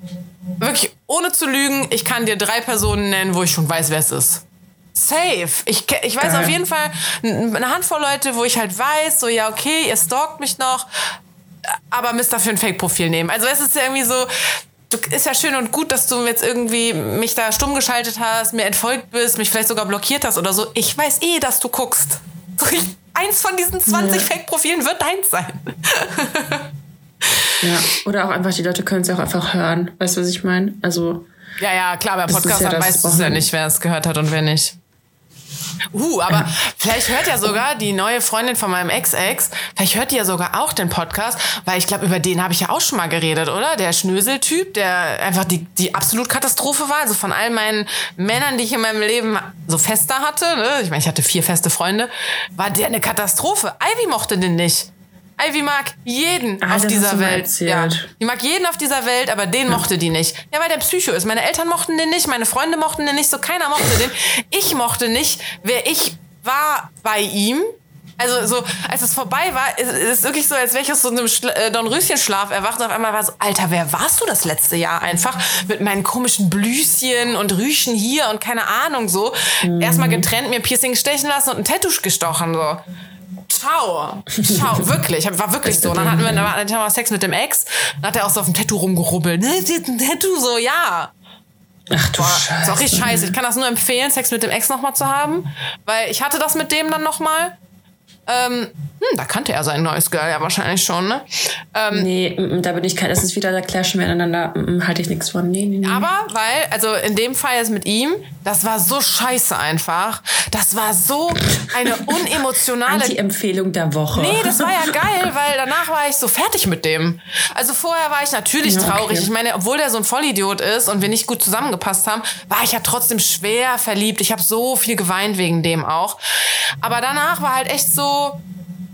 wirklich ohne zu lügen, ich kann dir drei Personen nennen, wo ich schon weiß, wer es ist. Safe. Ich, ich weiß Geil. auf jeden Fall eine Handvoll Leute, wo ich halt weiß, so ja, okay, ihr stalkt mich noch, aber müsst dafür ein Fake-Profil nehmen. Also es ist ja irgendwie so, ist ja schön und gut, dass du jetzt irgendwie mich da stumm geschaltet hast, mir entfolgt bist, mich vielleicht sogar blockiert hast oder so. Ich weiß eh, dass du guckst. So, ich, eins von diesen 20 Ja. Fake-Profilen wird deins sein. Ja. Oder auch einfach, die Leute können es ja auch einfach hören. Weißt du, was ich meine? Also, Ja, ja, klar, bei Podcastern ja weißt du es ja nicht, wer es gehört hat und wer nicht. Uh, aber vielleicht hört ja sogar die neue Freundin von meinem Ex-Ex, vielleicht hört die ja sogar auch den Podcast, weil ich glaube, über den habe ich ja auch schon mal geredet, oder? Der Schnöseltyp, der einfach die, die absolut Katastrophe war. Also von all meinen Männern, die ich in meinem Leben so fester hatte, ne? ich meine, ich hatte vier feste Freunde, war der eine Katastrophe. Ivy mochte den nicht. Ivy mag jeden Ah, auf dieser Welt. Ja. Die mag jeden auf dieser Welt, aber den mochte die nicht. Ja, weil der Psycho ist. Meine Eltern mochten den nicht, meine Freunde mochten den nicht, so keiner mochte den. Ich mochte nicht, wer ich war bei ihm. Also so, als es vorbei war, ist es wirklich so, als wäre ich aus so einem Schla äh, Dornröschenschlaf erwacht und auf einmal war so, Alter, wer warst du das letzte Jahr einfach? Mit meinen komischen Blüschen und Rüschen hier und keine Ahnung so. Erstmal getrennt, mir Piercing stechen lassen und ein Tattoo gestochen so. Ciao. Ciao, wirklich. War wirklich so. Und dann hatten wir, dann hatten wir Sex mit dem Ex. Dann hat er auch so auf dem Tattoo rumgerubbelt. Ne, ein Tattoo, so, ja. ach du Boah, ist auch Scheiße. richtig scheiße. Ich kann das nur empfehlen, Sex mit dem Ex nochmal zu haben. Weil ich hatte das mit dem dann nochmal. Ähm, hm, da kannte er sein neues Girl ja wahrscheinlich schon, ne? Ähm, Nee, da bin ich kein, das ist wieder, da clashen wir ineinander, halte ich nichts von. Nee, nee, nee. Aber, weil, also in dem Fall jetzt mit ihm, das war so scheiße einfach. Das war so eine unemotionale Anti-Empfehlung der Woche. Nee, das war ja geil, weil danach war ich so fertig mit dem. Also vorher war ich natürlich Ja, okay. traurig. Ich meine, obwohl der so ein Vollidiot ist und wir nicht gut zusammengepasst haben, war ich ja trotzdem schwer verliebt. Ich habe so viel geweint wegen dem auch. Aber danach war halt echt so,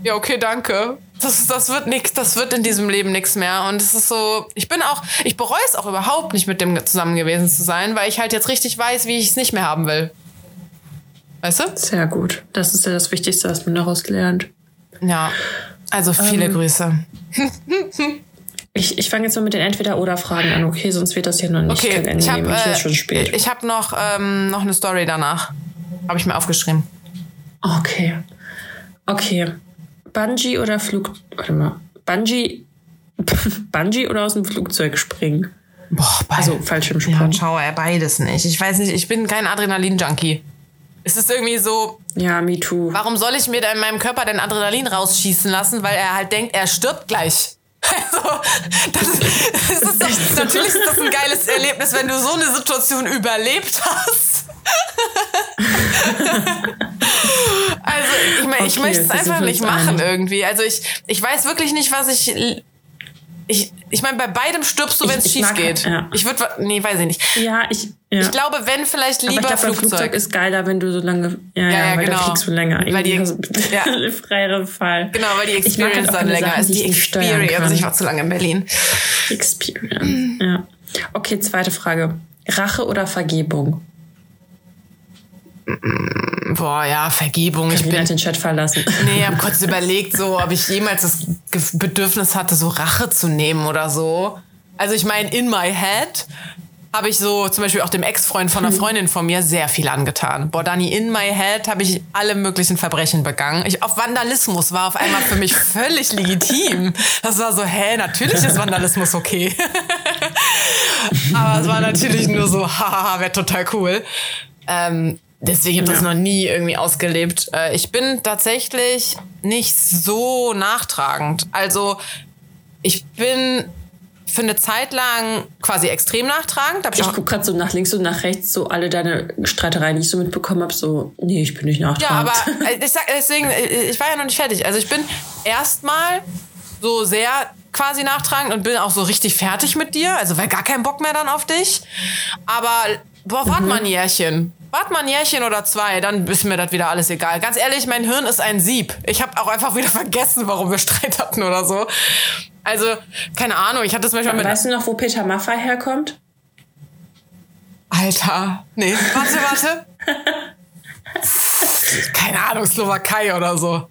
ja, okay, danke. Das, das wird nix, das wird in diesem Leben nichts mehr. Und es ist so, ich bin auch, ich bereue es auch überhaupt nicht, mit dem zusammen gewesen zu sein, weil ich halt jetzt richtig weiß, wie ich es nicht mehr haben will. Weißt du? Sehr gut. Das ist ja das Wichtigste, was man daraus lernt. Ja. Also viele Ähm, Grüße. Ich, ich fange jetzt mal mit den Entweder-Oder-Fragen an, okay? Sonst wird das hier noch nicht Okay, kein Ende ich habe nehmen. Hier äh, schon spät. ich hab noch, ähm, noch eine Story danach. Habe ich mir aufgeschrieben. Okay. Okay. Bungee oder Flug... Warte mal. Bungee... Bungee oder aus dem Flugzeug springen? Boah, beide. Also Fallschirmsprung. ja, schau, ey, beides nicht. Ich weiß nicht, ich bin kein Adrenalin-Junkie. Es ist irgendwie so, Ja, me too. warum soll ich mir da in meinem Körper den Adrenalin rausschießen lassen, weil er halt denkt, er stirbt gleich. Also, das, das ist doch, natürlich ist das ein geiles Erlebnis, wenn du so eine Situation überlebt hast. Also, ich meine, ich Okay, möchte es einfach nicht machen eine. irgendwie. Also, ich, ich weiß wirklich nicht, was ich. Ich, ich meine, bei beidem stirbst du, Ich- wenn es ich schief mag- geht. ja. Ich würde. Nee, weiß ich nicht. Ja, ich... Ja. Ich glaube, wenn vielleicht Aber lieber ich glaube, beim Flugzeug. Flugzeug ist geiler, wenn du so lange... Ja, ja, ja, weil genau. da fliegst du länger. Weil die- ja. einen freieren Fall. Genau, weil die Ich halt Experience auch dann länger Sachen, ist. die Die ich Experience. kann. Ich war zu lange in Berlin. Experience. Ja. Okay, zweite Frage. Rache oder Vergebung? Boah, ja, Vergebung. Ich Carina bin. den Chat verlassen. Nee, ich habe kurz überlegt, so, ob ich jemals das Bedürfnis hatte, so Rache zu nehmen oder so. Also ich meine, in my head. habe ich so zum Beispiel auch dem Ex-Freund von einer Freundin von mir sehr viel angetan. Boah, Dani, in my head habe ich alle möglichen Verbrechen begangen. Ich, auf Vandalismus war auf einmal für mich völlig legitim. Das war so, hä, natürlich ist Vandalismus okay. Aber es war natürlich nur so, haha, wäre total cool. Ähm, deswegen habe ich das noch nie irgendwie ausgelebt. Äh, ich bin tatsächlich nicht so nachtragend. Also ich bin für eine Zeit lang quasi extrem nachtragend. ich gucke gerade so nach links und nach rechts, so alle deine Streitereien, die ich so mitbekommen habe, so, nee, ich bin nicht nachtragend. Ja, aber äh, ich sag, deswegen, äh, ich war ja noch nicht fertig. Also ich bin erstmal so sehr quasi nachtragend und bin auch so richtig fertig mit dir. Also weil gar keinen Bock mehr dann auf dich. Aber boah, wart mhm. mal ein Jährchen. Wart mal ein Jährchen oder zwei, dann ist mir das wieder alles egal. Ganz ehrlich, mein Hirn ist ein Sieb. Ich habe auch einfach wieder vergessen, warum wir Streit hatten oder so. Also, keine Ahnung, ich hatte zum Beispiel mit. Weißt du noch, wo Peter Maffay herkommt? Alter. Nee, warte, warte. keine Ahnung, Slowakei oder so.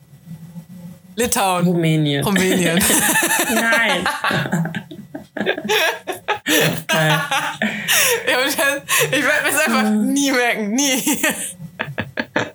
Litauen. Rumänien. Rumänien. Nein. Geil. ich werde mir einfach nie merken. Nie.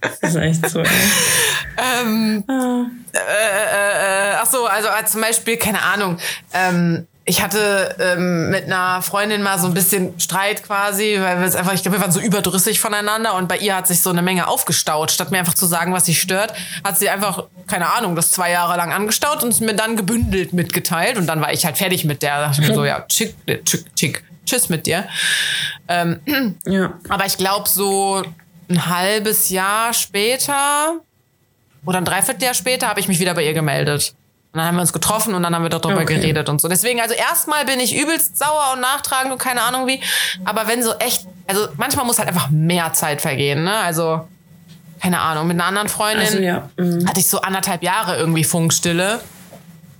Das ist echt so. ähm, ah. äh, äh, ach so, also äh, zum Beispiel, keine Ahnung, ähm, ich hatte ähm, mit einer Freundin mal so ein bisschen Streit quasi, weil wir es einfach, ich glaube, wir waren so überdrüssig voneinander und bei ihr hat sich so eine Menge aufgestaut. Statt mir einfach zu sagen, was sie stört, hat sie einfach, keine Ahnung, das zwei Jahre lang angestaut und es mir dann gebündelt mitgeteilt und dann war ich halt fertig mit der. Da dachte ich mir so, ja, tschick, tschick, tschick, tschüss mit dir. Ähm, ja. Aber ich glaube, so ein halbes Jahr später oder ein Dreivierteljahr später habe ich mich wieder bei ihr gemeldet. Und dann haben wir uns getroffen und dann haben wir darüber okay. geredet und so. Deswegen, also erstmal bin ich übelst sauer und nachtragend und keine Ahnung wie. Aber wenn so echt, also manchmal muss halt einfach mehr Zeit vergehen, ne? Also, keine Ahnung, mit einer anderen Freundin also, ja. mhm. hatte ich so anderthalb Jahre irgendwie Funkstille.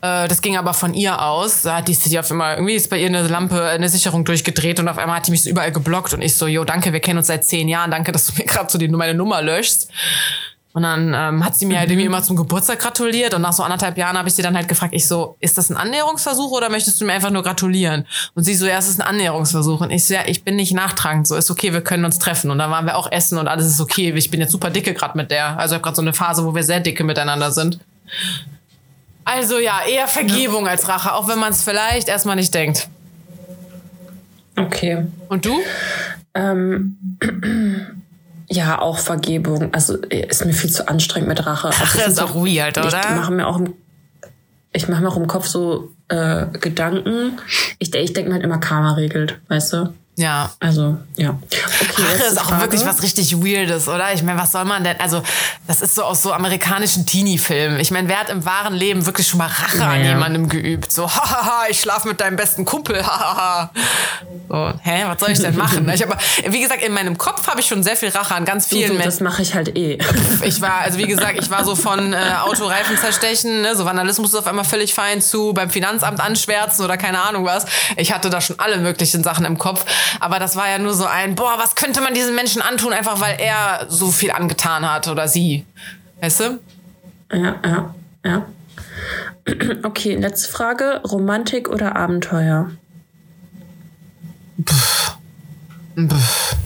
Äh, das ging aber von ihr aus. Da hat die City auf einmal, irgendwie ist bei ihr eine Lampe, eine Sicherung durchgedreht und auf einmal hat die mich so überall geblockt und ich so, jo, danke, wir kennen uns seit zehn Jahren, danke, dass du mir gerade so die, meine Nummer löschst. Und dann ähm, hat sie mir halt irgendwie mhm. immer zum Geburtstag gratuliert und nach so anderthalb Jahren habe ich sie dann halt gefragt, ich so, ist das ein Annäherungsversuch oder möchtest du mir einfach nur gratulieren? Und sie so, ja, es ist ein Annäherungsversuch. Und ich so, ja, ich bin nicht nachtragend, so ist okay, wir können uns treffen. Und dann waren wir auch essen und alles ist okay. Ich bin jetzt super dicke gerade mit der. Also ich habe gerade so eine Phase, wo wir sehr dicke miteinander sind. Also ja, eher Vergebung als Rache, auch wenn man es vielleicht erstmal nicht denkt. Okay. Und du? Ähm, ja, auch Vergebung. Also ist mir viel zu anstrengend mit Rache. Also, Rache ist auch weird, oder? Ich mache mir auch im, ich mache mir auch im Kopf so äh, Gedanken. Ich, ich denke mir halt immer, Karma regelt, weißt du? Ja. Also, ja. Okay, Rache ist auch Frage. wirklich was richtig Weirdes, oder? Ich meine, was soll man denn? Also, das ist so aus so amerikanischen Teenie-Filmen. Ich meine, wer hat im wahren Leben wirklich schon mal Rache naja. an jemandem geübt? So, hahaha, ich schlafe mit deinem besten Kumpel, hahaha. so, hä, was soll ich denn machen? ich hab, wie gesagt, in meinem Kopf habe ich schon sehr viel Rache an ganz vielen Menschen. Das mache ich halt eh. Ich war, also wie gesagt, ich war so von äh, Autoreifen zerstechen, ne? so Vandalismus ist auf einmal völlig fein zu beim Finanzamt anschwärzen oder keine Ahnung was. Ich hatte da schon alle möglichen Sachen im Kopf. Aber das war ja nur so ein, boah, was könnte man diesem Menschen antun, einfach weil er so viel angetan hat oder sie. Weißt du? Ja, ja, ja. Okay, letzte Frage. Romantik oder Abenteuer? Pff. Pff.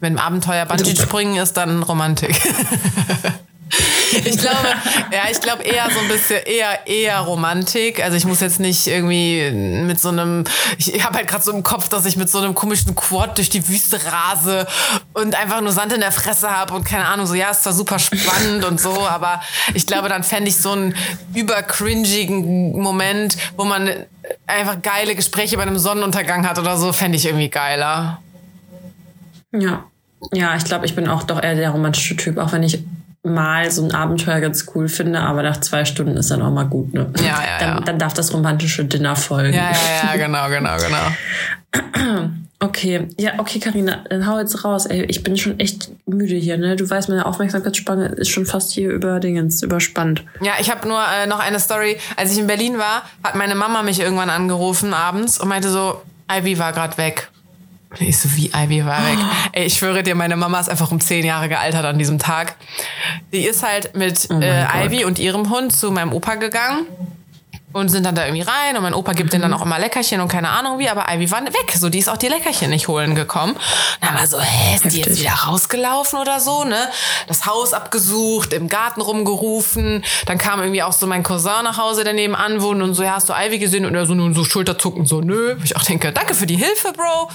Wenn Abenteuer Bungee springen ist, dann Romantik. ich glaube, ja, ich glaube eher so ein bisschen eher eher Romantik. Also ich muss jetzt nicht irgendwie mit so einem, ich habe halt gerade so im Kopf, dass ich mit so einem komischen Quad durch die Wüste rase und einfach nur Sand in der Fresse habe und keine Ahnung. So ja, ist zwar super spannend und so, aber ich glaube, dann fände ich so einen übercringigen Moment, wo man einfach geile Gespräche bei einem Sonnenuntergang hat oder so, fände ich irgendwie geiler. Ja. Ja, ich glaube, ich bin auch doch eher der romantische Typ, auch wenn ich mal so ein Abenteuer ganz cool finde, aber nach zwei Stunden ist dann auch mal gut, ne? Ja, ja, dann, ja. dann darf das romantische Dinner folgen. Ja, ja, ja, genau, genau, genau. Okay, ja, okay, Karina, dann hau jetzt raus. Ey, ich bin schon echt müde hier, ne? Du weißt, meine Aufmerksamkeitsspanne ist schon fast hier über Dingens, überspannt. Ja, ich habe nur äh, noch eine Story. Als ich in Berlin war, hat meine Mama mich irgendwann angerufen abends und meinte so, Ivy war gerade weg. Ich so, wie Ivy war weg. Ey, ich schwöre dir, meine Mama ist einfach um zehn Jahre gealtert an diesem Tag. Die ist halt mit oh äh, Ivy und ihrem Hund zu meinem Opa gegangen. Und sind dann da irgendwie rein und mein Opa gibt denen dann auch immer Leckerchen und keine Ahnung wie, aber Ivy war weg. So, die ist auch die Leckerchen nicht holen gekommen. Dann war so, hä, ist die jetzt Heftig. wieder rausgelaufen oder so, ne? Das Haus abgesucht, im Garten rumgerufen. Dann kam irgendwie auch so mein Cousin nach Hause, der nebenan wohnt und so, ja, hast du Ivy gesehen? Und er so nun so Schulterzucken, so, nö. Ich auch denke, danke für die Hilfe, Bro.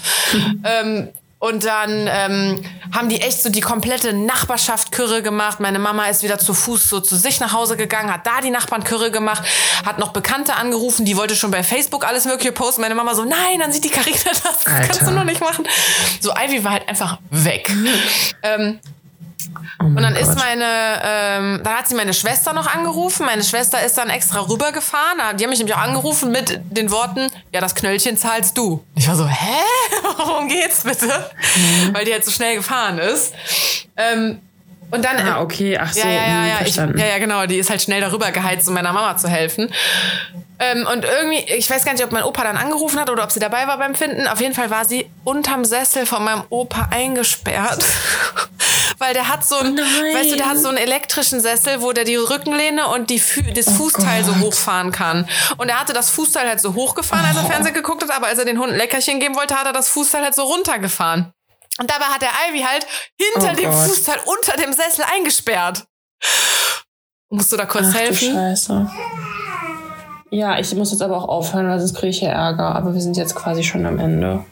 ähm, und dann ähm, haben die echt so die komplette Nachbarschaft Kürre gemacht. Meine Mama ist wieder zu Fuß so zu sich nach Hause gegangen, hat da die Nachbarn Kürre gemacht, hat noch Bekannte angerufen, die wollte schon bei Facebook alles mögliche posten. Meine Mama so, nein, dann sieht die Carina das, das kannst du noch nicht machen. So, Ivy war halt einfach weg. ähm, Oh und dann Gott. ist meine, ähm, dann hat sie meine Schwester noch angerufen. Meine Schwester ist dann extra rübergefahren. Die haben mich nämlich auch angerufen mit den Worten, ja, das Knöllchen zahlst du. Ich war so, hä? Worum geht's bitte? Mhm. Weil die halt so schnell gefahren ist. Ähm, und dann, Ah, okay, ach so, ja, ja, ja, hm, ja, ich, verstanden. ja, ja, genau. Die ist halt schnell darüber geheizt, um meiner Mama zu helfen. Ähm, und irgendwie, ich weiß gar nicht, ob mein Opa dann angerufen hat oder ob sie dabei war beim Finden. Auf jeden Fall war sie unterm Sessel von meinem Opa eingesperrt. Weil der hat so einen, nein. weißt du, der hat so einen elektrischen Sessel, wo der die Rückenlehne und die Fü das Fußteil so Oh Gott. hochfahren kann. Und er hatte das Fußteil halt so hochgefahren, als er Fernsehen geguckt hat, aber als er den Hunden Leckerchen geben wollte, hat er das Fußteil halt so runtergefahren. Und dabei hat der Ivy halt hinter Oh dem Gott. Fußteil unter dem Sessel eingesperrt. Musst du da kurz Ach du helfen? Scheiße. Ja, ich muss jetzt aber auch aufhören, weil sonst kriege ich hier Ärger. Aber wir sind jetzt quasi schon am Ende.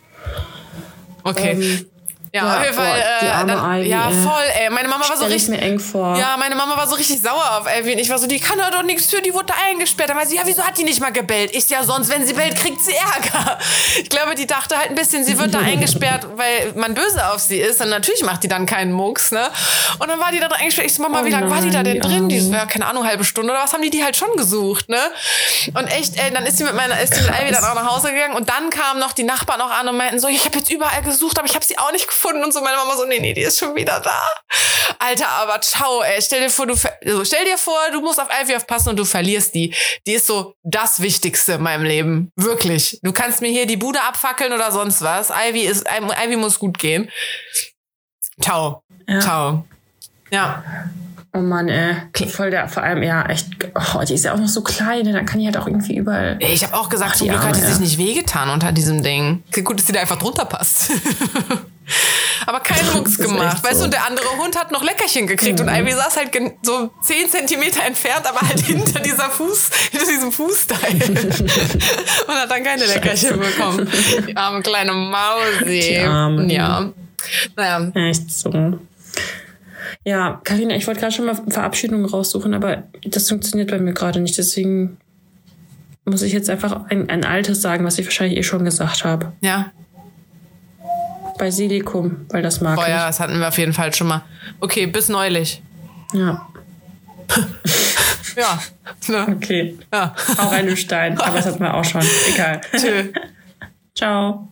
Okay. Ähm, ja, ja, auf jeden Fall. boah, die äh, arme dann, Ivy, ja, voll, ey. Meine Mama war so richtig. mir eng vor. Ja, meine Mama war so richtig sauer auf Elvin. Ich war so, die kann doch doch nichts für, die wurde da eingesperrt. Dann war sie, ja, wieso hat die nicht mal gebellt? Ist ja sonst, wenn sie bellt, kriegt sie Ärger. Ich glaube, die dachte halt ein bisschen, sie wird da eingesperrt, weil man böse auf sie ist. Und natürlich macht die dann keinen Mucks, ne? Und dann war die da eingesperrt. Ich so, Mama, Oh wie lange war die da denn die drin? Die so, ja, keine Ahnung, halbe Stunde oder was haben die die halt schon gesucht, ne? Und echt, ey, dann ist sie mit meiner, ist sie mit Ivy dann auch nach Hause gegangen. Und dann kamen noch die Nachbarn auch an und meinten so, ich habe jetzt überall gesucht, aber ich habe sie auch nicht gefunden. Und so meine Mama so, nee, nee, die ist schon wieder da. Alter, aber ciao, ey. Stell dir vor, du also stell dir vor, du musst auf Ivy aufpassen und du verlierst die. Die ist so das Wichtigste in meinem Leben. Wirklich. Du kannst mir hier die Bude abfackeln oder sonst was. Ivy ist, Ivy muss gut gehen. Ciao. Ja. Ciao. Ja. Oh Mann, ey. Voll der, vor allem, ja, echt. Oh, die ist ja auch noch so klein, ne? dann kann die halt auch irgendwie überall. Ich habe auch gesagt, Ach, zum die Glück hat Arme, die sich ja. nicht wehgetan unter diesem Ding. Gut, dass die da einfach drunter passt. Aber Das ist gemacht. Weißt du, so. und der andere Hund hat noch Leckerchen gekriegt und Ivy saß halt so 10 Zentimeter entfernt, aber halt hinter dieser Fuß, hinter diesem Fußteil. und hat dann keine Leckerchen bekommen. Die arme kleine Mausi. Die Arme. Ja. Naja. Echt so. Ja, Karina, ich wollte gerade schon mal Verabschiedung raussuchen, aber das funktioniert bei mir gerade nicht. Deswegen muss ich jetzt einfach ein, ein altes sagen, was ich wahrscheinlich eh schon gesagt habe. Ja. Basilikum, weil das mag Boah, ja, ich. das hatten wir auf jeden Fall schon mal. Okay, bis neulich. Ja, Ja. Ne? okay. Ja. Auch ein Stein, aber das hatten wir auch schon. Egal. Tschö. Ciao.